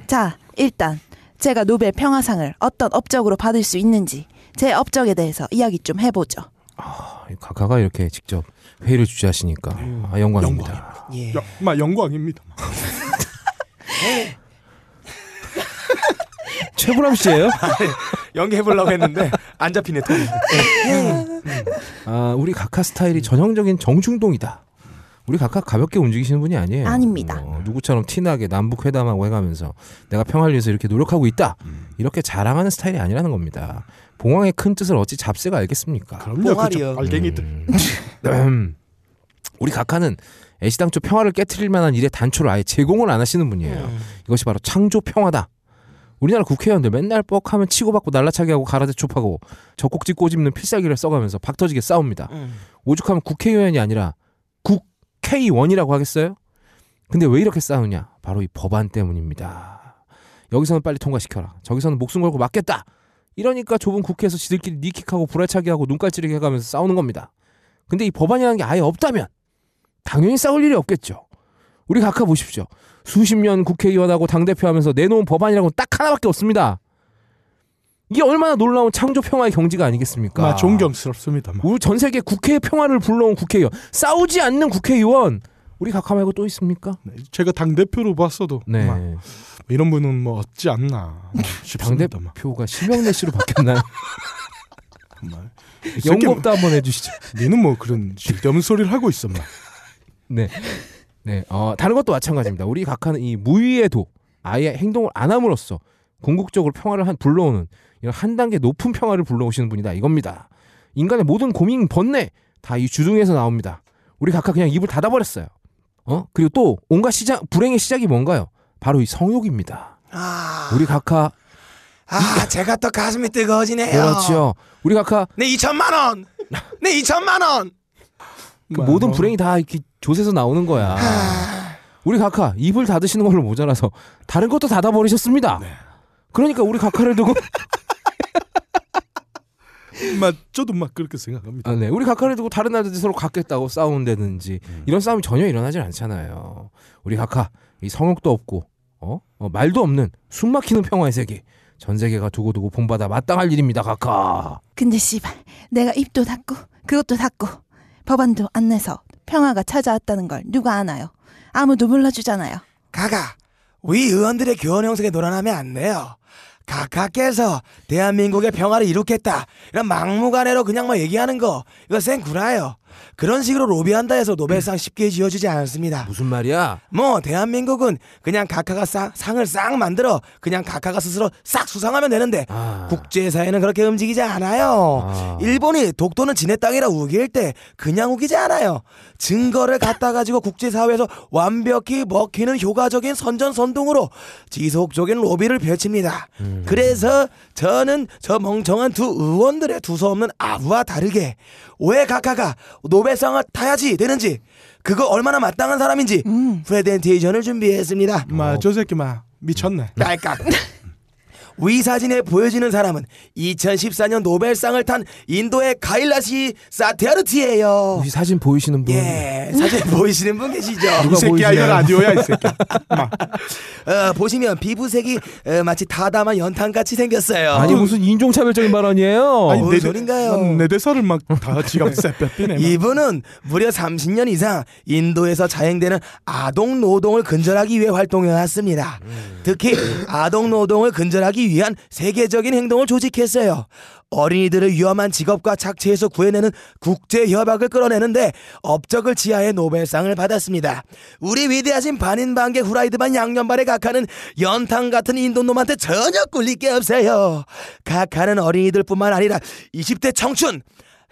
S4: 자, 일단 제가 노벨 평화상을 어떤 업적으로 받을 수 있는지 제 업적에 대해서 이야기 좀 해보죠.
S2: 아, 이 각하가 이렇게 직접 회의를 주재하시니까 아, 영광입니다.
S1: 예.
S3: 야, 마 영광입니다. <laughs>
S2: 최불암 씨예요? <laughs>
S1: 연기해 보려고 했는데 안 잡히네 톤이.
S2: 아, 우리 각하 스타일이 전형적인 정중동이다. 우리 각하 가볍게 움직이시는 분이 아니에요.
S4: 아닙니다.
S2: 어, 누구처럼 티나게 남북 회담하고 해가면서 내가 평화를 위해서 이렇게 노력하고 있다. 이렇게 자랑하는 스타일이 아니라는 겁니다. 봉황의 큰 뜻을 어찌 잡새가 알겠습니까?
S3: 그럼요,
S1: 뽕알이요.
S3: 그쪽 알갱이들.
S2: 음. <clears throat> 우리 각하는 애시당초 평화를 깨트릴 만한 일의 단초를 아예 제공을 안 하시는 분이에요. 이것이 바로 창조 평화다. 우리나라 국회의원들 맨날 뻑하면 치고받고 날라차기 하고 가라데 촉하고 젖꼭지 꼬집는 필살기를 써가면서 박터지게 싸웁니다. 오죽하면 국회의원이 아니라 국 회의원이라고 하겠어요? 근데 왜 이렇게 싸우냐? 바로 이 법안 때문입니다. 여기서는 빨리 통과시켜라. 저기서는 목숨 걸고 맞겠다. 이러니까 좁은 국회에서 지들끼리 니킥하고 불알차기 하고 눈깔 찌르기 해가면서 싸우는 겁니다. 근데 이 법안이라는 게 아예 없다면 당연히 싸울 일이 없겠죠. 우리 각하 보십시오. 수십 년 국회의원하고 당대표 하면서 내놓은 법안이라고는 딱 하나밖에 없습니다. 이게 얼마나 놀라운 창조 평화의 경지가 아니겠습니까?
S3: 마 존경스럽습니다. 마.
S2: 우리 전 세계 국회의 평화를 불러온 국회의원, 싸우지 않는 국회의원, 우리 각하 말고 또 있습니까?
S3: 네, 제가 당 대표로 봤어도
S2: 네.
S3: 마, 이런 분은 뭐 없지 않나. 마.
S2: 당대표가 심영래 씨로 바뀌었나요? <laughs>
S3: 정말. <laughs>
S2: 연구업도 한번 해주시죠.
S3: 니는 뭐 그런 쓸데없는 소리를 하고. 마.
S2: 네. 네. 어, 다른 것도 마찬가지입니다. 우리 각하는 이 무위의 도, 아예 행동을 안 함으로써 궁극적으로 평화를 한 불러오는 한 단계 높은 평화를 불러오시는 분이다. 이겁니다. 인간의 모든 고민, 번뇌 다 이 주둥이에서 나옵니다. 우리 각하 그냥 입을 닫아버렸어요. 어? 그리고 또 온갖 시작, 불행의 시작이 뭔가요? 바로 이 성욕입니다.
S1: 아,
S2: 우리 각하,
S1: 아 제가 또 가슴이 뜨거워지네요.
S2: 그렇죠. 우리 각하
S1: 내 2천만 원. 내 2천만 원.
S2: 그
S3: 마,
S2: 모든
S3: 뭐.
S2: 불행이 다 이렇게 조세서 나오는 거야. 우리 각하 입을 닫으시는 걸로 모자라서 다른 것도 닫아 버리셨습니다. 그러니까 우리 각하를 두고
S3: 마, 저도 막 그렇게 생각합니다.
S2: 아, 네. 우리 각하를 두고 다른 나라들 서로 갖겠다고 싸운다든지 이런 싸움이 전혀 일어나질 않잖아요. 우리 각하 이 성욕도 없고 어? 어, 말도 없는 숨막히는 평화의 세계 전 세계가 두고두고 본받아 마땅할 일입니다, 각하.
S4: 근데 씨발 내가 입도 닫고 그것도 닫고 법안도 안 내서 평화가 찾아왔다는 걸 누가 아나요? 아무도 몰라주잖아요.
S1: 가가 우리 의원들의 교원 형식에 놀아나면 안 돼요. 각하께서 대한민국의 평화를 이룩했다 이런 막무가내로 그냥 뭐 얘기하는 거 이거 생구라요. 그런 식으로 로비한다 해서 노벨상 쉽게 지어주지 않습니다.
S2: 무슨 말이야?
S1: 뭐 대한민국은 그냥 각하가 싹 상을 싹 만들어 그냥 각하가 스스로 싹 수상하면 되는데
S2: 아.
S1: 국제사회는 그렇게 움직이지 않아요.
S2: 아.
S1: 일본이 독도는 지네 땅이라 우길 때 그냥 우기지 않아요. 증거를 갖다 가지고 국제사회에서 완벽히 먹히는 효과적인 선전선동으로 지속적인 로비를 펼칩니다.
S2: 음.
S1: 그래서 저는 저 멍청한 두 의원들의 두서없는 아부와 다르게 왜 각하가 노벨상을 타야지 되는지 그거 얼마나 마땅한 사람인지
S4: 음.
S1: 프레젠테이션을 준비했습니다.
S3: 마, 저 새끼 마 미쳤네.
S1: 딸깍. <laughs> 위 사진에 보여지는 사람은 2014년 노벨상을 탄 인도의 카일라시 사티아르티예요.
S2: 혹시 사진 보이시는 분?
S1: 예, 사진 <laughs> 보이시는 분 계시죠?
S3: 이 새끼야 이거 라디오야 이 새끼. 마. <laughs>
S1: 어, 보시면 피부색이 어, 마치 다담한 연탄같이 생겼어요.
S2: 아니 무슨 인종차별적인 발언이에요?
S3: 아니 뭔내
S1: 소린가요?
S3: 난내 대사를 막 다 지가 쎄빼삐네. <laughs>
S1: 이분은 무려 30년 이상 인도에서 자행되는 아동 노동을 근절하기 위해 활동해 왔습니다. 특히 아동 노동을 근절하기 위한 세계적인 행동을 조직했어요. 어린이들을 위험한 직업과 착취에서 구해내는 국제 협약을 끌어내는데 업적을 지하해 노벨상을 받았습니다. 우리 위대하신 반인반개 후라이드반 양념발의 각하는 연탄 같은 인도놈한테 전혀 꿀릴 게 없어요. 각하는 어린이들뿐만 아니라 20대 청춘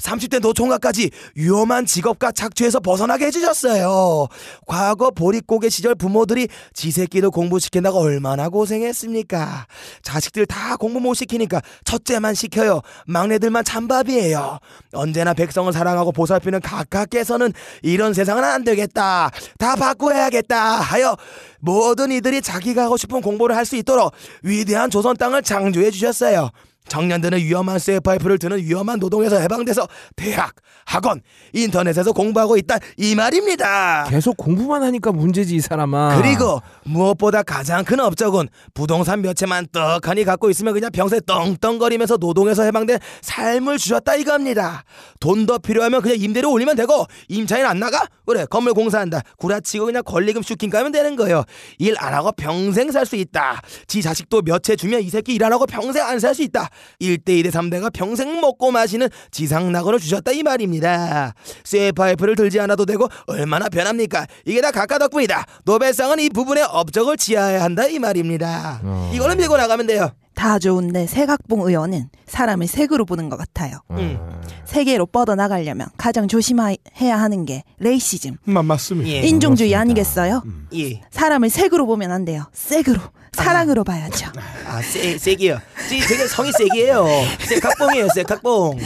S1: 30대 노총각까지 위험한 직업과 착취에서 벗어나게 해주셨어요. 과거 보릿고개 시절 부모들이 지 새끼도 공부시킨다고 얼마나 고생했습니까? 자식들 다 공부 못 시키니까 첫째만 시켜요. 막내들만 찬밥이에요. 언제나 백성을 사랑하고 보살피는 각하께서는 이런 세상은 안 되겠다. 다 바꿔야겠다 하여 모든 이들이 자기가 하고 싶은 공부를 할 수 있도록 위대한 조선 땅을 창조해 주셨어요. 청년들은 위험한 쇠파이프를 드는 위험한 노동에서 해방돼서 대학, 학원, 인터넷에서 공부하고 있다 이 말입니다.
S2: 계속 공부만 하니까 문제지 이 사람아.
S1: 그리고 무엇보다 가장 큰 업적은 부동산 몇 채만 떡하니 갖고 있으면 그냥 평생 떵떵거리면서 노동에서 해방된 삶을 주셨다 이겁니다. 돈 더 필요하면 그냥 임대료 올리면 되고 임차인 안 나가? 그래 건물 공사한다. 구라치고 그냥 권리금 슈킹 가면 되는 거예요. 일 안 하고 평생 살 수 있다. 지 자식도 몇 채 주면 이 새끼 일 안 하고 평생 안 살 수 있다. 1대 2대 3대가 평생 먹고 마시는 지상 낙원을 주셨다 이 말입니다. 쇠파이프를 들지 않아도 되고 얼마나 편합니까? 이게 다 각하 덕분이다. 노벨상은 이 부분에 업적을 지어야 한다 이 말입니다. 이걸로 밀고 나가면 돼요.
S4: 다 좋은데 세각봉 의원은 사람을 색으로 보는 것 같아요.
S1: 음.
S4: 세계로 뻗어 나가려면 가장 조심해야 하는 게 레이시즘,
S3: 마, 맞습니다.
S1: 예.
S4: 인종주의 아니겠어요?
S1: 예.
S4: 사람을 색으로 보면 안 돼요. 색으로, 사랑으로 봐야죠.
S1: 아, 세, 세기요. 지 되게 성이 세기예요. 세각봉이에요, 세각봉.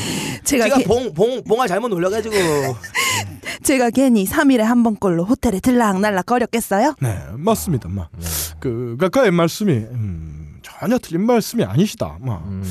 S4: 제가
S1: 제가
S4: 게-
S1: 봉, 봉, 봉을 잘못 놀려가지고.
S4: 제가 괜히 3일에 한 번꼴로 호텔에 들락날락 거렸겠어요?
S3: 네, 맞습니다. 마. 그 각하의 말씀이 음, 전혀 틀린 말씀이 아니시다. 마.
S2: 음.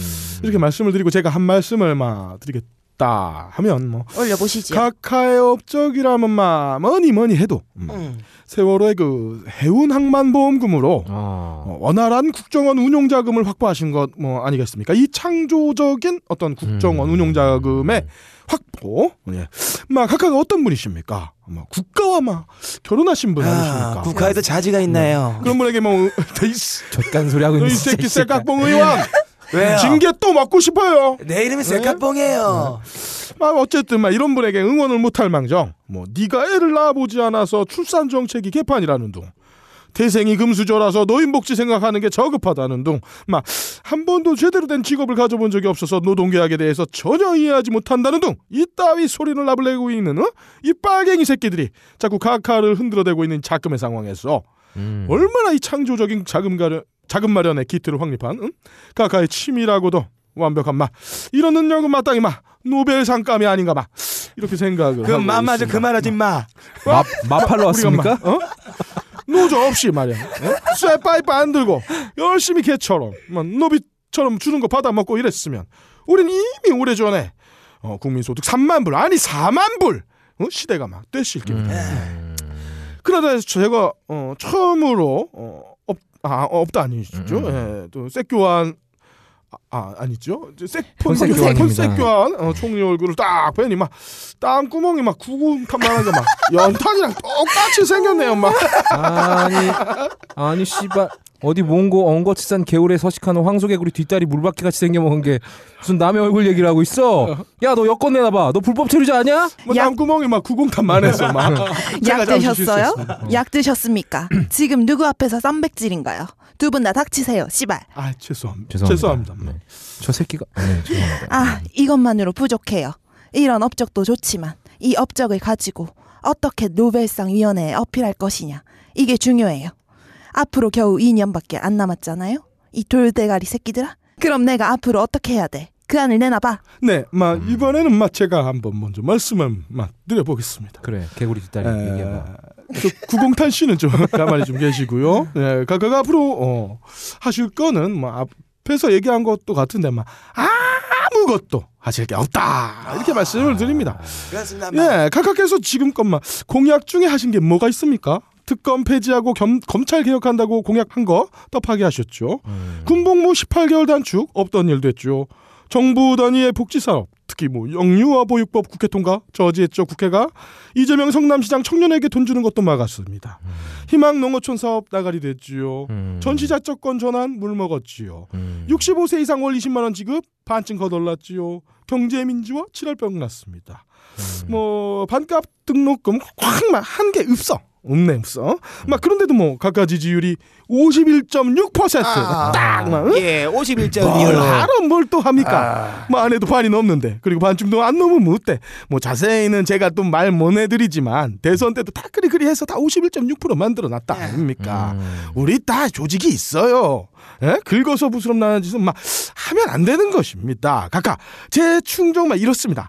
S3: 이렇게 말씀을 드리고 제가 한 말씀을 마 드리겠 다 하면 뭐
S4: 올려보시죠.
S3: 각하의 업적이라면 마 뭐니 뭐니 해도 음,
S1: 음.
S3: 세월호의 그 해운 항만 보험금으로
S2: 아.
S3: 어, 원활한 국정원 운용 자금을 확보하신 것 뭐 아니겠습니까? 이 창조적인 어떤 국정원
S2: 음.
S3: 운용 자금의 확보. 예. 막 각하가 어떤 분이십니까? 뭐 국가와 막 결혼하신 분 아니십니까?
S1: 아, 국가에도 자지가 있나요?
S3: 그런 분에게 뭐 <laughs>
S2: 젖간 소리 하고 있는
S3: 새끼
S2: 이 새끼야.
S3: 쇠깍봉 의원 <laughs>
S1: 왜요?
S3: 징계 또 맞고 싶어요.
S1: 내 이름이 세카봉이에요.
S3: 막 어쨌든 막 이런 분에게 응원을 못할 망정. 뭐 네가 애를 낳아보지 않아서 출산 정책이 개판이라는 둥. 태생이 금수저라서 노인 복지 생각하는 게 저급하다는 둥. 막 한 번도 제대로 된 직업을 가져본 적이 없어서 노동계약에 대해서 전혀 이해하지 못한다는 둥. 이따위 소리를 나불내고 있는 어? 이 빨갱이 새끼들이 자꾸 카카를 흔들어대고 있는 자금의 상황에서
S2: 음.
S3: 얼마나 이 창조적인 자금 가려, 자금 마련의 기틀을 확립한 응? 카카의 치밀하고도 완벽한 마 이런 능력은 마땅히 마 노벨 상감이 아닌가 마 이렇게 생각을
S1: 그
S3: 있습니다.
S1: 그만하지 마.
S2: 마, 마팔로 왔습니까?
S3: 마- 어? 노조 없이 말이야 어? 쇠파이프 안 들고 열심히 개처럼 뭐 노비처럼 주는 거 받아 먹고 이랬으면 우린 이미 오래전에 어, 국민소득 3만 불 아니 4만 불 어? 시대가 막 됐을 겁니다
S2: 음.
S3: 그러다 제가 어, 처음으로 어, 없, 아, 없다 아니시죠?
S2: 음.
S3: 예, 또 색 교환 아, 아 아니죠? 색폰
S2: 폰색 교환입니다.
S3: 폰색 교환 어, 총리 얼굴을 딱 보니 막 땅구멍이 막 구군탄만한 게막 연탄이랑 똑같이 생겼네요, 막.
S2: 아니 아니 씨발 어디 몽고 엉거치산 개울에 서식하는 황소개구리 뒷다리 물바퀴 같이 생겨먹은 게 무슨 남의 얼굴 얘기를 하고 있어 야 너 여권 내놔봐 너 불법 체류자 아니야?
S3: 뭐
S4: 약-
S3: 땅구멍이 막 구공탄 만해서 막. <laughs> 제가
S4: 약 드셨어요? 약 드셨습니까? <clears throat> 지금 누구 앞에서 쌈백질인가요? 두 분 다 닥치세요, 씨발.
S3: 아 죄송합니다.
S2: 죄송합니다.
S3: 죄송합니다.
S2: 네. 저 새끼가 네, 죄송합니다.
S4: 아, 이것만으로 부족해요. 이런 업적도 좋지만 이 업적을 가지고 어떻게 노벨상 위원회에 어필할 것이냐. 이게 중요해요. 앞으로 겨우 2년밖에 안 남았잖아요. 이 돌대가리 새끼들아. 그럼 내가 앞으로 어떻게 해야 돼? 그 안을 내놔봐.
S3: 네, 막 이번에는 막 제가 한번 먼저 말씀을 막 드려보겠습니다.
S2: 그래 개구리 뒷다리
S3: 에,
S2: 얘기해봐.
S3: 그 구공탄 씨는 좀 <laughs> 가만히 좀 계시고요. 네, 각각 앞으로 어, 하실 거는 뭐 앞에서 얘기한 것도 같은데 막 아무것도 하실 게 없다 이렇게 말씀을 드립니다.
S1: 그렇습니다.
S3: 예, 각각께서 지금껏 막 공약 중에 하신 게 뭐가 있습니까? 특검 폐지하고 겸, 검찰 개혁한다고 공약한 거 떡하게 하셨죠.
S2: 음.
S3: 군복무 18개월 단축 없던 일 됐죠. 정부 단위의 복지사업, 특히 뭐 영유아 보육법 국회 통과 저지했죠 국회가 이재명 성남시장 청년에게 돈 주는 것도 막았습니다. 희망 농어촌 사업 나가리 됐지요.
S2: 음.
S3: 전시자적권 전환 물 먹었지요.
S2: 음.
S3: 65세 이상 월 20만 원 지급 반쯤 거덜났지요. 경제 민주화 칠할병 났습니다.
S2: 음.
S3: 뭐 반값 등록금 확한 게 없어. 없네 없어. 막 그런데도 뭐 각각 지지율이 51.6%
S6: 아.
S3: 딱막 응?
S6: 예, 51점
S3: 뭘
S6: 이율로.
S3: 알아 뭘또 합니까? 뭐안 해도 반이 넘는데 그리고 반쯤도 안 넘으면 어때? 뭐 자세히는 제가 또 말 못 해드리지만 대선 때도 다 그리 그리 해서 다 51.6% 만들어놨다 아닙니까?
S2: 음.
S3: 우리 다 조직이 있어요. 예? 긁어서 부스럼 나는 짓은 막 하면 안 되는 것입니다. 각각 제 충정 막 이렇습니다.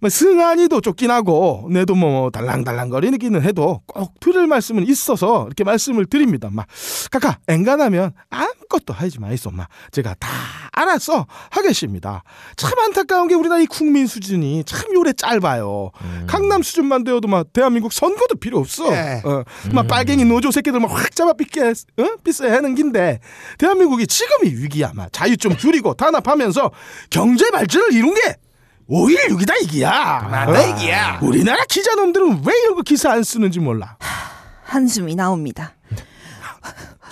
S3: 뭐 승한이도 쫓긴 하고 내도 뭐 달랑달랑거리기는 해도 꼭 들을 말씀은 있어서 이렇게 말씀을 드립니다. 막 각각 엔간하면 아무것도 하지 마이소. 막 제가 다 알아서 하겠습니다. 참 안타까운 게 우리나라 이 국민 수준이 참 요래 짧아요. 강남 수준만 되어도 막 대한민국 선거도 필요 없어.
S6: 예.
S3: 어, 막 빨갱이 노조 새끼들 막 확 잡아 삐게 어? 삐싸야 하는 긴데 대한민국이 지금이 위기야. 막 자유 좀 줄이고 단합하면서 경제 발전을 이룬 게 5.16이다 이기야.
S6: 맞다, 이기야.
S3: 우리나라 기자놈들은 왜 이런 거 기사 안 쓰는지 몰라.
S4: 한숨이 나옵니다.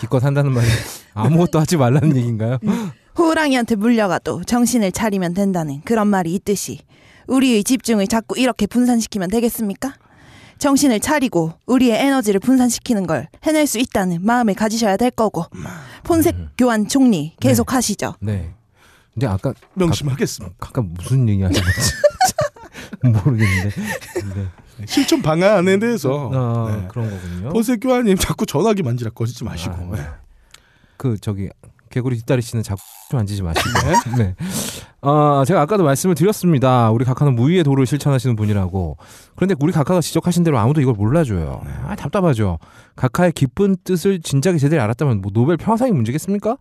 S2: 기껏 한다는 말이 아무것도 하지 말라는 얘기인가요?
S4: 호랑이한테 물려가도 정신을 차리면 된다는 그런 말이 있듯이 우리의 집중을 자꾸 이렇게 분산시키면 되겠습니까? 정신을 차리고 우리의 에너지를 분산시키는 걸 해낼 수 있다는 마음을 가지셔야 될 거고 폰색 교환 총리 계속 하시죠.
S2: 네. 근데 아까
S3: 명심하겠습니다.
S2: 아까 무슨 얘기 하신 거지? <laughs> 모르겠는데. 네.
S3: 실천 방안에 대해서
S2: 아,
S3: 네.
S2: 그런 거군요.
S3: 보세 교환님 자꾸 전화기 만지락 거리지 마시고.
S2: 아, 네.
S3: 네.
S2: 그 저기 개구리 뒷다리 씨는 자꾸 좀 앉지 마시고. <laughs> 네. 아, 제가 아까도 말씀을 드렸습니다. 우리 각하는 무위의 도를 실천하시는 분이라고. 그런데 우리 각하가 지적하신 대로 아무도 이걸 몰라줘요. 아, 답답하죠. 각하의 깊은 뜻을 진작에 제대로 알았다면 뭐 노벨 평화상이 문제겠습니까?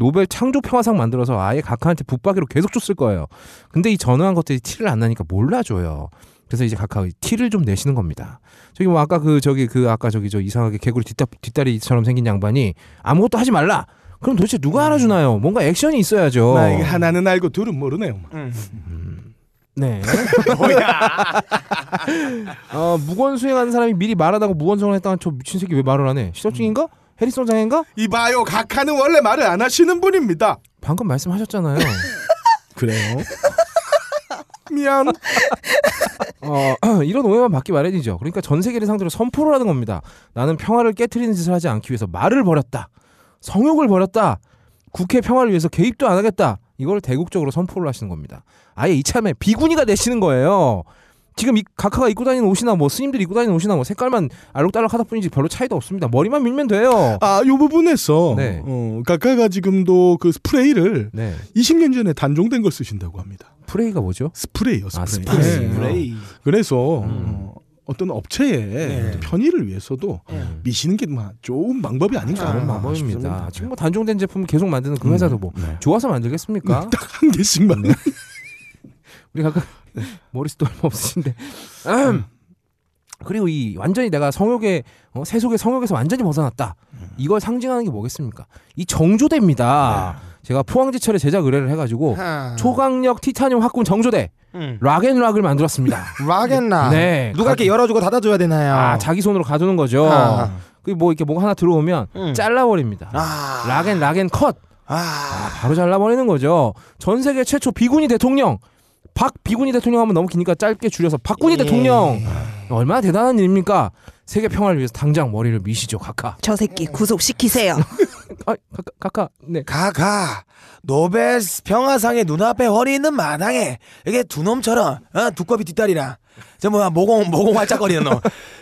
S2: 노벨 창조 평화상 만들어서 아예 각하한테 붙박이로 계속 줬을 거예요. 근데 이 전후한 것들이 티를 안 나니까 몰라줘요. 그래서 이제 각하 티를 좀 내시는 겁니다. 저기 뭐 아까 그 저기 그 아까 저기 저 이상하게 개구리 뒷다, 뒷다리처럼 생긴 양반이 아무것도 하지 말라. 그럼 도대체 누가 알아주나요? 뭔가 액션이 있어야죠.
S3: 하나는 알고 둘은 모르네요.
S2: 네. <laughs> <laughs> 어, 무건 수행하는 사람이 미리 말하다가 무건 수행을 했다는 저 미친 새끼 왜 말을 안 해? 시도증인가? 해리성 장애인가?
S3: 이봐요, 각하는 원래 말을 안 하시는 분입니다.
S2: 방금 말씀하셨잖아요. <laughs>
S3: 그래요? <laughs> 미안.
S2: 어, <clears throat> 이런 오해만 받기 마련이죠. 그러니까 전 세계를 상대로 선포를 하는 겁니다. 나는 평화를 깨트리는 짓을 하지 않기 위해서 말을 버렸다. 성욕을 버렸다. 국회 평화를 위해서 개입도 안 하겠다. 이걸 대국적으로 선포를 하시는 겁니다. 아예 이참에 비구니가 되시는 거예요. 지금 이 각하가 입고 다니는 옷이나 뭐 스님들이 입고 다니는 옷이나 뭐 색깔만 알록달록 하다 뿐이지 별로 차이도 없습니다. 머리만 밀면 돼요.
S3: 아, 요 부분에서
S2: 네.
S3: 어, 각하가 지금도 그 스프레이를
S2: 네.
S3: 20년 전에 단종된 걸 쓰신다고 합니다.
S2: 프레이가 뭐죠?
S3: 스프레이요,
S2: 아,
S3: 스프레이.
S2: 스프레이.
S3: 네.
S6: 플레이.
S3: 그래서
S2: 음.
S3: 어, 어떤 업체의
S6: 네.
S3: 편의를 위해서도 미시는 게막 좋은 방법이 아닌가
S2: 좋은
S3: 싶습니다.
S2: 방법입니다. 지금 뭐 단종된 제품 계속 만드는 그 회사도 뭐
S3: 네.
S2: 좋아서 만들겠습니까?
S3: 딱 한 개씩만. <laughs>
S2: 우리 각각 머리숱도 얼마 없으신데. 음. 그리고 이 완전히 내가 성욕의 어, 세속의 성욕에서 완전히 벗어났다. 이걸 상징하는 게 뭐겠습니까? 이 정조대입니다. 제가 포항제철에 제작 의뢰를 해가지고
S6: 아.
S2: 초강력 티타늄 확군 정조대
S6: 음.
S2: 락앤락을 만들었습니다. <laughs>
S6: 락앤락.
S2: 네.
S6: 누가 이렇게 열어주고 닫아줘야 되나요?
S2: 아 자기 손으로 가두는 거죠.
S6: 아.
S2: 그뭐 이렇게 뭐가 하나 들어오면
S6: 음.
S2: 잘라버립니다.
S6: 아.
S2: lock and lock and cut.
S6: 아.
S2: 바로 잘라버리는 거죠. 전 세계 최초 비구니 대통령. 박 비구니 대통령 하면 너무 기니까 짧게 줄여서 박구니
S6: 예.
S2: 대통령. 얼마나 대단한 일입니까? 세계 평화를 위해서 당장 머리를 미시죠, 각하.
S4: 저 새끼 구속시키세요. <laughs>
S2: 아, 각하, 각하. 네.
S6: 각하 노벨 평화상의 눈앞에 허리 있는 마당에 이게 두 놈처럼 어? 두꺼비 뒷다리랑 저 뭐야 모공 모공 활짝거리는 놈.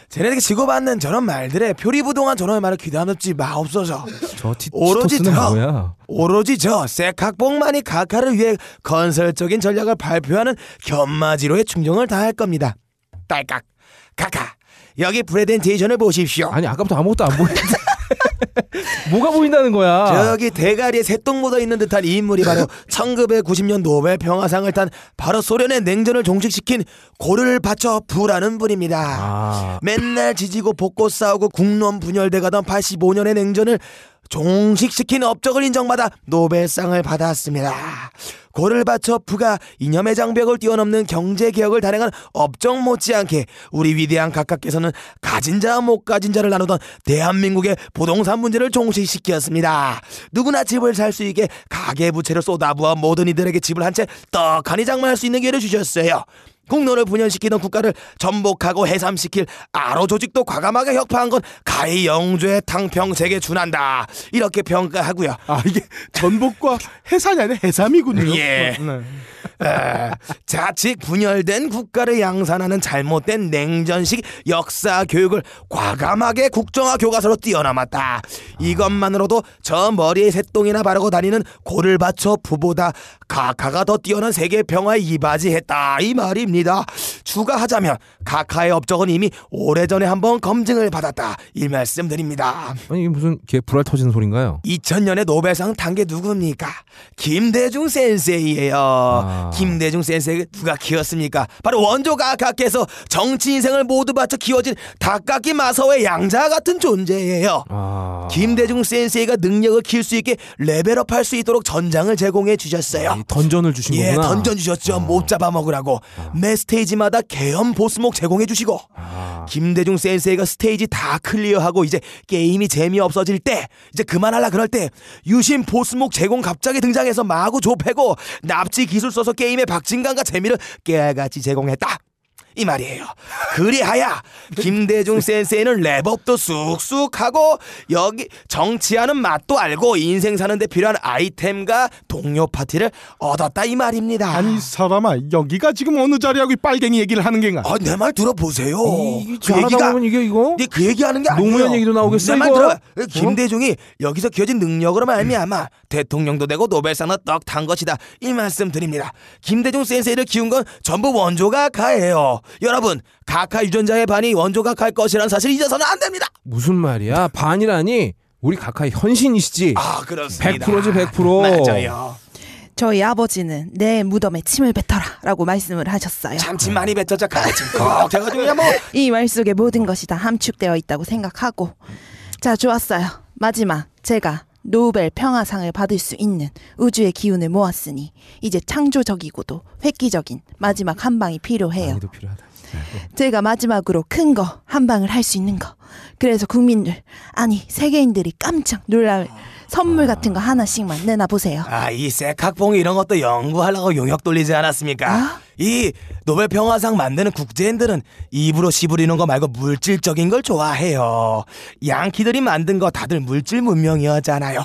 S6: 쟤네들에게 지고받는 저런 말들에 표리부동한 저놈의 말을 귀담듣지 마옵소서
S2: 저 티,
S6: 오로지 저-
S2: 뭐야?
S6: 오로지 저 쇠각봉만이 각하를 위해 건설적인 전략을 발표하는 견마지로의 충정을 다할 겁니다. 딸깍 각하 여기 프레젠테이션을 보십시오.
S2: 아니 아까부터 아무것도 안 보이는데 <laughs> 뭐가 보인다는 거야?
S6: 저기 대가리에 새똥 묻어 있는 듯한 이 인물이 바로 <laughs> 1990년 노벨 평화상을 탄 바로 소련의 냉전을 종식시킨 고를 바쳐 부라는 분입니다.
S2: 아,
S6: 맨날 지지고 볶고 싸우고 국론 분열돼 가던 85년의 냉전을
S1: 종식시킨 업적을 인정받아 노벨상을 받았습니다. 고를바초프가 이념의 장벽을 뛰어넘는 경제 개혁을 단행한 업적 못지않게 우리 위대한 각각께서는 가진 자와 못 가진 자를 나누던 대한민국의 부동산 문제를 종식시켰습니다. 누구나 집을 살 수 있게 가계 부채를 쏟아부어 모든 이들에게 집을 한 채 떡하니 장만할 수 있는 기회를 주셨어요. 국론을 분열시키던 국가를 전복하고 해삼시킬 아로 조직도 과감하게 혁파한 건 가히 영조의 탕평색에 준한다. 이렇게 평가하고요.
S3: 아 이게 전복과 해산이 아니라 해삼이군요.
S1: 예.
S3: 네.
S1: 에, 자칫 분열된 국가를 양산하는 잘못된 냉전식 역사 교육을 과감하게 국정화 교과서로 뛰어넘었다. 이것만으로도 저 머리에 새똥이나 바르고 다니는 고를 바쳐 부보다 카카가 더 뛰어난 세계 평화에 이바지했다 이 말입니다. 추가하자면 카카의 업적은 이미 오래전에 한번 검증을 받았다 이 말씀드립니다.
S2: 아니 이게 무슨 개 불알 터지는 소린가요?
S1: 2000년에 노벨상 탄 게 누굽니까? 김대중 센세이예요.
S2: 아.
S1: 김대중 센세이 누가 키웠습니까? 바로 원조 각하께서 정치 인생을 모두 바쳐 키워진 다카키 마사오의 양자 같은 존재예요.
S2: 아.
S1: 김대중 先生가 능력을 키울 수 있게 level up할 수 있도록 전장을 제공해 주셨어요.
S2: 이 dungeon을 주신
S1: 예,
S2: 거구나.
S1: 던전 주셨죠. mob 잡아먹으라고. 매 스테이지마다 개념 boss mob 제공해 주시고.
S2: 아.
S1: 김대중 先生가 스테이지 다 clear하고 이제 게임이 재미없어질 때 이제 그만할라 그럴 때 유신 boss mob 제공 갑자기 등장해서 마구 좁히고 납치 기술 써서 게임의 박진감과 재미를 깨알같이 제공했다. 이 말이에요. 그리하야 김대중 센세이는 랩업도 쑥쑥하고 여기 정치하는 맛도 알고 인생 사는데 필요한 아이템과 동료 파티를 얻었다 이 말입니다.
S3: 아니 이 사람아 여기가 지금 어느 자리하고 이 빨갱이 얘기를 하는 게인가?
S1: 아, 내 말 들어보세요.
S2: 이
S1: 그 얘기가
S2: 이게 이거
S1: 네, 그 얘기하는 게 아니에요.
S2: 노무현 얘기도 나오겠어,
S1: 내말? 들어. 김대중이 여기서 기어진 능력으로 말미암아 대통령도 되고 노벨상도 떡 탄 것이다. 이 말씀 드립니다. 김대중 센세이를 키운 건 전부 원조가 가예요. 여러분, 각하 유전자의 반이 원조가 갈 것이라는 사실 잊어서는 안 됩니다.
S2: 무슨 말이야? 반이라니 우리 각하의 현신이시지.
S1: 아, 그렇습니다.
S2: 100%지 100%.
S1: 맞아요.
S4: 저희 아버지는 내 무덤에 침을 뱉어라라고 말씀을 하셨어요.
S1: 참치 많이. 꼭 제가 중에
S4: 뭐이 말 속에 모든 것이 다 함축되어 있다고 생각하고 자 좋았어요. 마지막 제가 노벨 평화상을 받을 수 있는 우주의 기운을 모았으니 이제 창조적이고도 획기적인 마지막 한 방이 필요해요.
S2: 필요하다.
S4: 제가 마지막으로 큰 거 한 방을 할 수 있는 거. 그래서 국민들 아니 세계인들이 깜짝 놀랄 선물 같은 거 하나씩만 내놔 보세요.
S1: 아, 이 쇠학봉 이런 것도 연구하려고 용역 돌리지 않았습니까?
S4: 아?
S1: 이 노벨 평화상 만드는 국제인들은 입으로 시부리는 거 말고 물질적인 걸 좋아해요. 양키들이 만든 거 다들 물질 문명이었잖아요.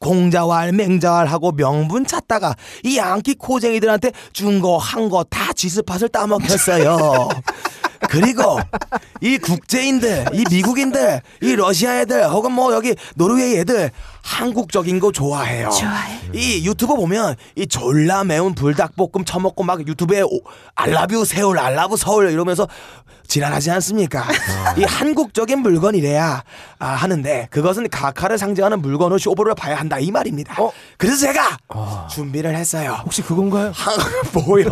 S1: 공자왈 맹자왈하고 명분 찾다가 이 양키 코쟁이들한테 준 거 한 거 다 지스팟을 따먹혔어요. <laughs> 그리고 이 국제인들, 이 미국인들, 이 러시아 애들 혹은 뭐 여기 노르웨이 애들 한국적인 거 좋아해요.
S4: 좋아해.
S1: 이 유튜브 보면 이 졸라 매운 불닭볶음 처먹고 막 유튜브에 오, 알라뷰 세울 알라뷰 서울 이러면서 지랄하지 않습니까? 이 한국적인 물건이래야 아, 하는데 그것은 각하를 상징하는 물건을 쇼부를 봐야 한다 이 말입니다. 그래서 제가 준비를 했어요.
S2: 혹시 그건가요?
S1: 뭐요?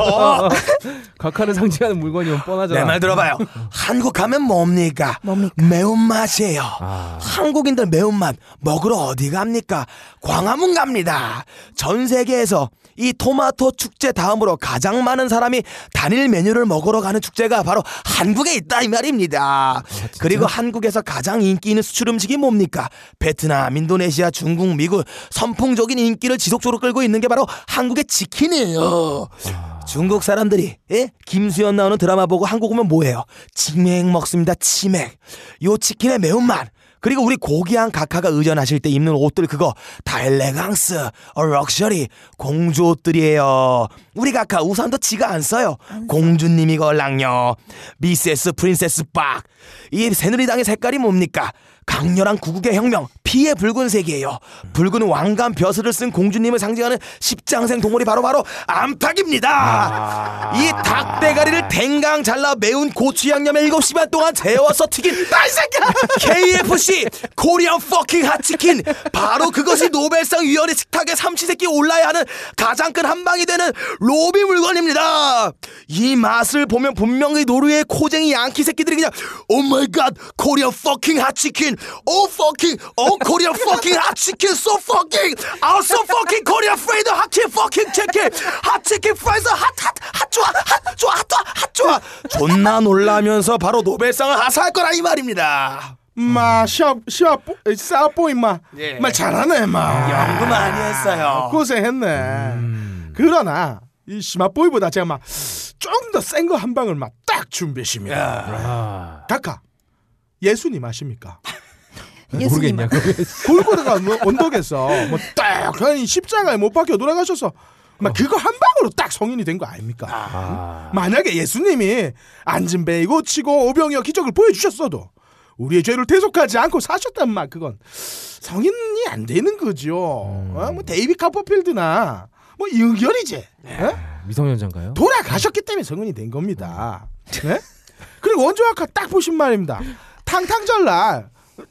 S2: 각하를 상징하는 물건이면 뻔하잖아.
S1: 내 말 들어봐요. 한국 하면 뭡니까?
S4: 뭡니까?
S1: 매운맛이에요.
S2: 아.
S1: 한국인들 매운맛 먹으러 어디 갑니까? 광화문 갑니다. 전 세계에서 이 토마토 축제 다음으로 가장 많은 사람이 단일 메뉴를 먹으러 가는 축제가 바로 한국에 있다 이 말입니다. 그리고 한국에서 가장 인기 있는 수출 음식이 뭡니까? 베트남, 인도네시아, 중국, 미국 선풍적인 인기를 지속적으로 끌고 있는 게 바로 한국의 치킨이에요. 중국 사람들이 예? 김수현 나오는 드라마 보고 한국 오면 뭐해요? 치맥 먹습니다. 치맥. 요 치킨의 매운맛. 그리고 우리 고귀한 각하가 의전하실 때 입는 옷들 그거 다 엘레강스, 어, 럭셔리, 공주 옷들이에요. 우리 각하 우산도 지가 안 써요. 공주님이 걸랑요. Mrs. Princess 빡. 이 새누리당의 색깔이 뭡니까? 강렬한 구국의 혁명, 피의 붉은 색이에요. 붉은 왕관 벼슬을 쓴 공주님을 상징하는 십장생 동물이 바로바로 암탉입니다. 이 닭대가리를 댕강 잘라 매운 고추 양념에 일곱 시간 동안 재워서 튀긴 <laughs> 아, 이 새끼야! KFC Korean fucking hot chicken 바로 그것이 노벨상 위원회 식탁에 삼시세끼 올라야 하는 가장 큰 한방이 되는 로비 물건입니다. 이 맛을 보면 분명히 노르웨이 코쟁이 양키 새끼들이 그냥 oh my God Korean fucking hot chicken Oh fucking, oh Korean fucking hot chicken so fucking, also fucking Korean fried hot chicken fucking chicken, hot chicken fries hot hot 핫 좋아 핫 좋아 핫 좋아 핫 좋아. 존나 놀라면서 바로 노벨상을 하사할 거라 이 말입니다.
S3: 마 시합 시합 싸보 임마
S1: 예.
S3: 말 잘하네 마
S1: 연구 많이 했어요.
S3: 고생했네 그러나 이 시마보이보다 제가 막좀더센 거 한 방을 막딱 준비했습니다
S2: 아,
S3: 각하 예수님 아십니까
S4: 예수님
S2: 모르겠냐.
S3: 골고다가 뭐 언덕에서 뭐딱 그냥 십자가에 못 박혀 돌아가셔서 막 그거 한 방으로 딱 성인이 된 거 아닙니까?
S2: 아,
S3: 만약에 예수님이 앉은 배 고치고 오병이어 기적을 보여주셨어도 우리의 죄를 대속하지 않고 사셨단 말 그건 성인이 안 되는 거죠. 어? 뭐 데이비드 카퍼필드나 뭐 이은결이지. 어?
S2: 미성년자인가요?
S3: 돌아가셨기 때문에 성인이 된 겁니다. 네? 그리고 원조 각하 딱 보신 말입니다. 탕탕절날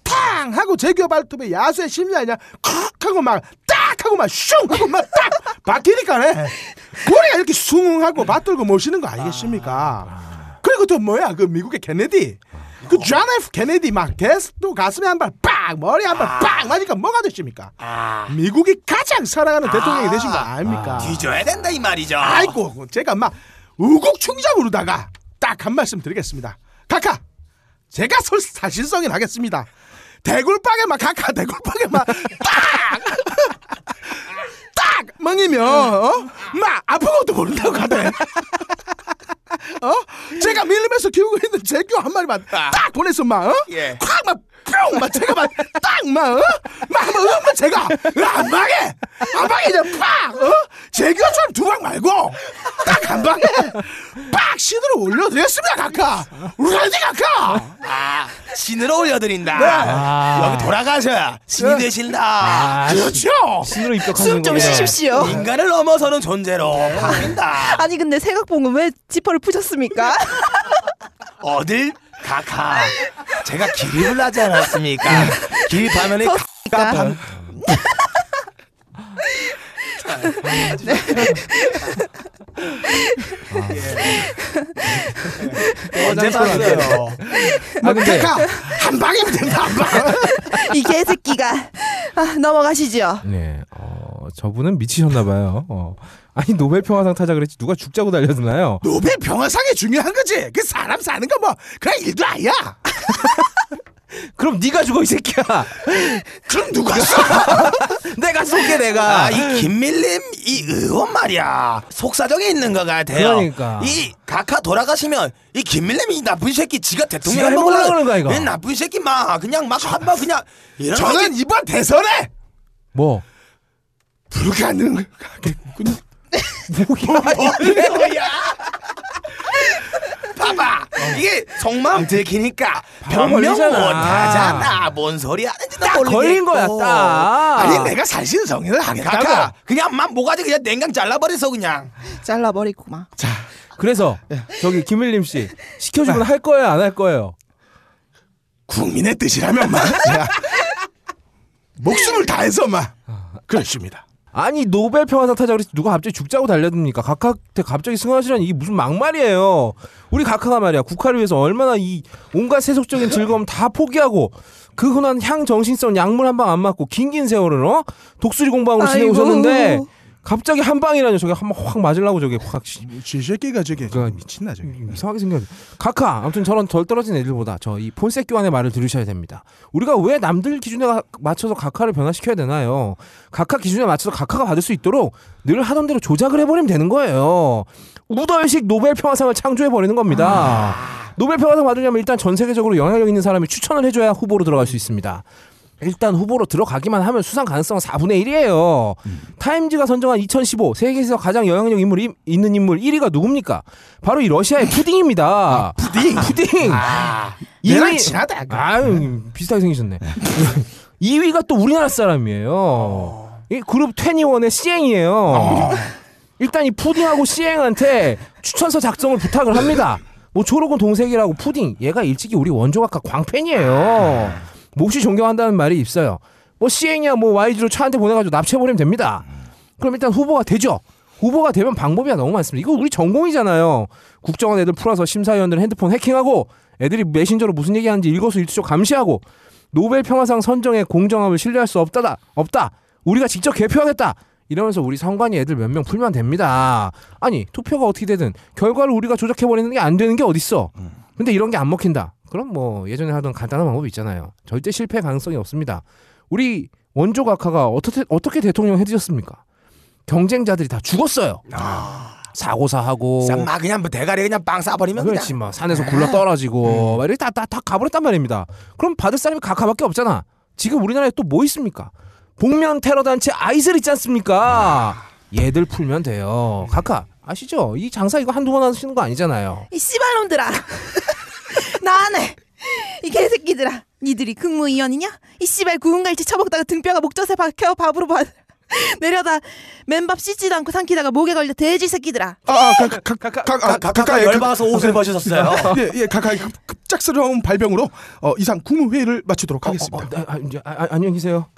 S3: 탕 하고 재규어 발톱에 야수의 심리 아니냐? 쿡 하고 막 딱 하고 막 슝! 하고 막 딱 박히니까네. 고리가 이렇게 숭하고 받들고 모시는 거 아니겠습니까? 그리고 또 뭐야? 그 미국의 케네디. 그존 F 케네디 막 데스도 가슴에 한발빡 머리 한발빡 맞으니까 뭐가 되십니까? 미국이 가장 사랑하는 대통령이 되신 거 아닙니까?
S1: 뒤져야 된다 이 말이죠.
S3: 아이고 제가 막 우국충정으로다가 딱 한 말씀 드리겠습니다. 카카 제가 솔 사실성인 하겠습니다. 대굴빵에 막 카카 대굴빵에 막 딱딱 먹이면 <laughs> 어? 막 아픈 것도 모른다고 하대. 어? 제가 밀림에서 키우고 있는 제규 한 마리만 딱 보내서 막 어?
S1: 예.
S3: 콱막 뿅! 막 제가 막 딱 막 어? 막 한번 으면 제가 한 방에 한 방에 이제 팍! 어? 제규처럼 두 방 말고 딱 한 방에 팍 신으로 올려드렸습니다 각하 레디 각하
S1: 아, 신으로 올려드린다.
S3: 네.
S1: 여기 돌아가셔야 신이
S3: 네.
S1: 되신다.
S2: 아,
S3: 그렇죠
S2: 신으로 입덕하는
S4: 숨좀
S2: 거구나.
S4: 쉬십시오.
S1: 인간을 넘어서는 존재로 바뀐다.
S4: 아니 근데 세각봉은 왜 지퍼를 푸셨습니까?
S1: 어딜 가카. 제가 기립을 하지 않았습니까? 기립하면은
S4: 서-
S1: 가가 반. 언제 봤어요?
S2: 아 근데
S3: 한 방이면 된다 한 방
S4: 이 개새끼가 아, 넘어가시죠.
S2: 네, 어, 저분은 미치셨나 봐요. 어. 아니 노벨 평화상 타자 그랬지 누가 죽자고 달려드나요?
S3: 노벨 평화상이 중요한 거지 그 사람 사는 거 뭐 그냥 일도 아니야 <laughs>
S2: 그럼 네가 죽어 이 새끼야.
S3: 그럼 누가 <laughs> 써
S2: 내가 쏠게 내가.
S1: 아, 이 김밀림 이 의원 말이야. 속사정에 있는 것 같아요.
S2: 그러니까.
S1: 이 각하 돌아가시면 이 김밀림이 이 나쁜 새끼 지가 대통령
S2: 해먹으려고 그러는 거야, 이거.
S1: 이 나쁜 새끼 막 그냥 막 한번 그냥 이런
S3: 저는 이번 대선에
S2: 뭐?
S3: 불가능 하겠군 <laughs>
S1: 봐봐. 이게 속마음 들키니까 변명. 못하잖아. 뭔 소리 하는지
S2: 딱 걸린 거야 딱.
S3: 아니 내가 사실 성인을 하겠다고.
S1: 그냥 막 모가지 그냥 냉gang 잘라버려서 그냥.
S4: 잘라버리구만.
S2: 그래서 저기 김일림 씨 시켜주면 할 거예요 안 할 거예요?
S3: 국민의 뜻이라면 막 <laughs> 목숨을 다해서 막 그렇습니다
S2: 아니 노벨 평화상 타자 그랬지 누가 갑자기 죽자고 달려듭니까? 각하한테 갑자기 승하시라니 이게 무슨 막말이에요. 우리 각하가 말이야 국가를 위해서 얼마나 이 온갖 세속적인 즐거움 다 포기하고 그 흔한 향 정신성 약물 한 방 안 맞고 긴 긴 세월을 어 독수리 공방으로. 지내오셨는데 갑자기 한 방이라뇨 저게 한 방 확 맞으려고 저게 확 씨,
S3: 쥐새끼가 저게
S2: 그거
S3: 미친나 저게
S2: 이상하게 생겼. 각하 아무튼 저런 덜 떨어진 애들보다 저 이 폰세교환의 말을 들으셔야 됩니다. 우리가 왜 남들 기준에 가- 맞춰서 각하를 변화시켜야 되나요? 각하 기준에 맞춰서 각하가 받을 수 있도록 늘 하던 대로 조작을 해버리면 되는 거예요. 우덜식 노벨 평화상을 창조해 버리는 겁니다. 노벨 평화상 받으려면 일단 전 세계적으로 영향력 있는 사람이 추천을 해줘야 후보로 들어갈 수 있습니다. 일단 후보로 들어가기만 하면 수상 가능성은 4분의 1이에요. 타임즈가 선정한 2015 세계에서 가장 영향력 인물 이- 있는 인물 1위가 누굽니까? 바로 이 러시아의 <laughs> 푸딩입니다. 푸딩. 푸딩.
S3: 얘랑
S2: 2위
S3: 친하다
S2: 아유 비슷하게 생기셨네. <laughs> 2위가 또 우리나라 사람이에요. 이 그룹 2NE1의 씨엘이에요. 일단 이 푸딩하고 씨엘한테 추천서 작성을 부탁을 합니다. 뭐 초록은 동색이라고 푸딩 얘가 일찍이 우리 원조 각하 광팬이에요. 몹시 존경한다는 말이 있어요. 뭐 씨엘이야 뭐 YG로 차한테 보내가지고 납치해버리면 됩니다. 그럼 일단 후보가 되죠. 후보가 되면 방법이 너무 많습니다. 이거 우리 전공이잖아요. 국정원 애들 풀어서 심사위원들 핸드폰 해킹하고 애들이 메신저로 무슨 얘기하는지 일거수일투족 감시하고 노벨 평화상 선정의 공정함을 신뢰할 수 없다다 없다. 우리가 직접 개표하겠다. 이러면서 우리 선관위 애들 몇 명 풀면 됩니다. 아니 투표가 어떻게 되든 결과를 우리가 조작해 버리는 게 안 되는 게 어딨어. 근데 이런 게 안 먹힌다. 그럼 뭐 예전에 하던 간단한 방법이 있잖아요. 절대 실패 가능성이 없습니다. 우리 원조 각하가 어떻게 어떻게 대통령 해주셨습니까? 경쟁자들이 다 죽었어요. 사고사하고
S6: 막 그냥 뭐 대가리 그냥 빵 쏴버리면
S2: 그렇지 뭐 산에서 굴러 떨어지고 막 이렇게 다다 다 가버렸단 말입니다. 그럼 받을 사람이 각하밖에 없잖아. 지금 우리나라에 또 뭐 있습니까? 복면 테러 단체 아이슬 있지 않습니까? 얘들 풀면 돼요. 각하 아시죠? 이 장사 이거 한두 번 하시는 거 아니잖아요.
S4: 이 씨발놈들아 나 안해 이 개새끼들아 니들이 국무위원이냐 이 씨발 구운갈치 처먹다가 등뼈가 목젖에 박혀 밥으로 받 내려다 맨밥 씻지도 않고 삼키다가 목에 걸려 돼지 새끼들아
S3: 아가가가가
S6: 각각 열받아서 옷을 벗으셨어요.
S3: 예예 급, 급작스러운 발병으로 어, 이상 국무회의를 마치도록 하겠습니다.
S2: 어, 어, 아, 이제 아, 아, 안녕히 계세요.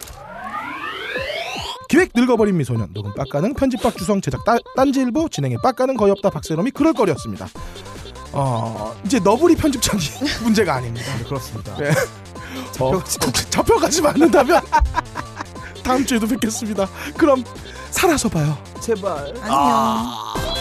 S3: 기획 늙어버린 미소년 녹음 빡가는 편집박 주성 제작 따, 딴지일보 진행의 빡가는 거의 없다 박세롬이 그럴 거리였습니다. 어 이제 너브리 편집장이 <laughs> 문제가 아닙니다.
S2: 그렇습니다.
S3: 네. 어, 잡혀가지 않는다면 다음 주에도 뵙겠습니다. 그럼 살아서 봐요.
S2: 제발.
S4: 안녕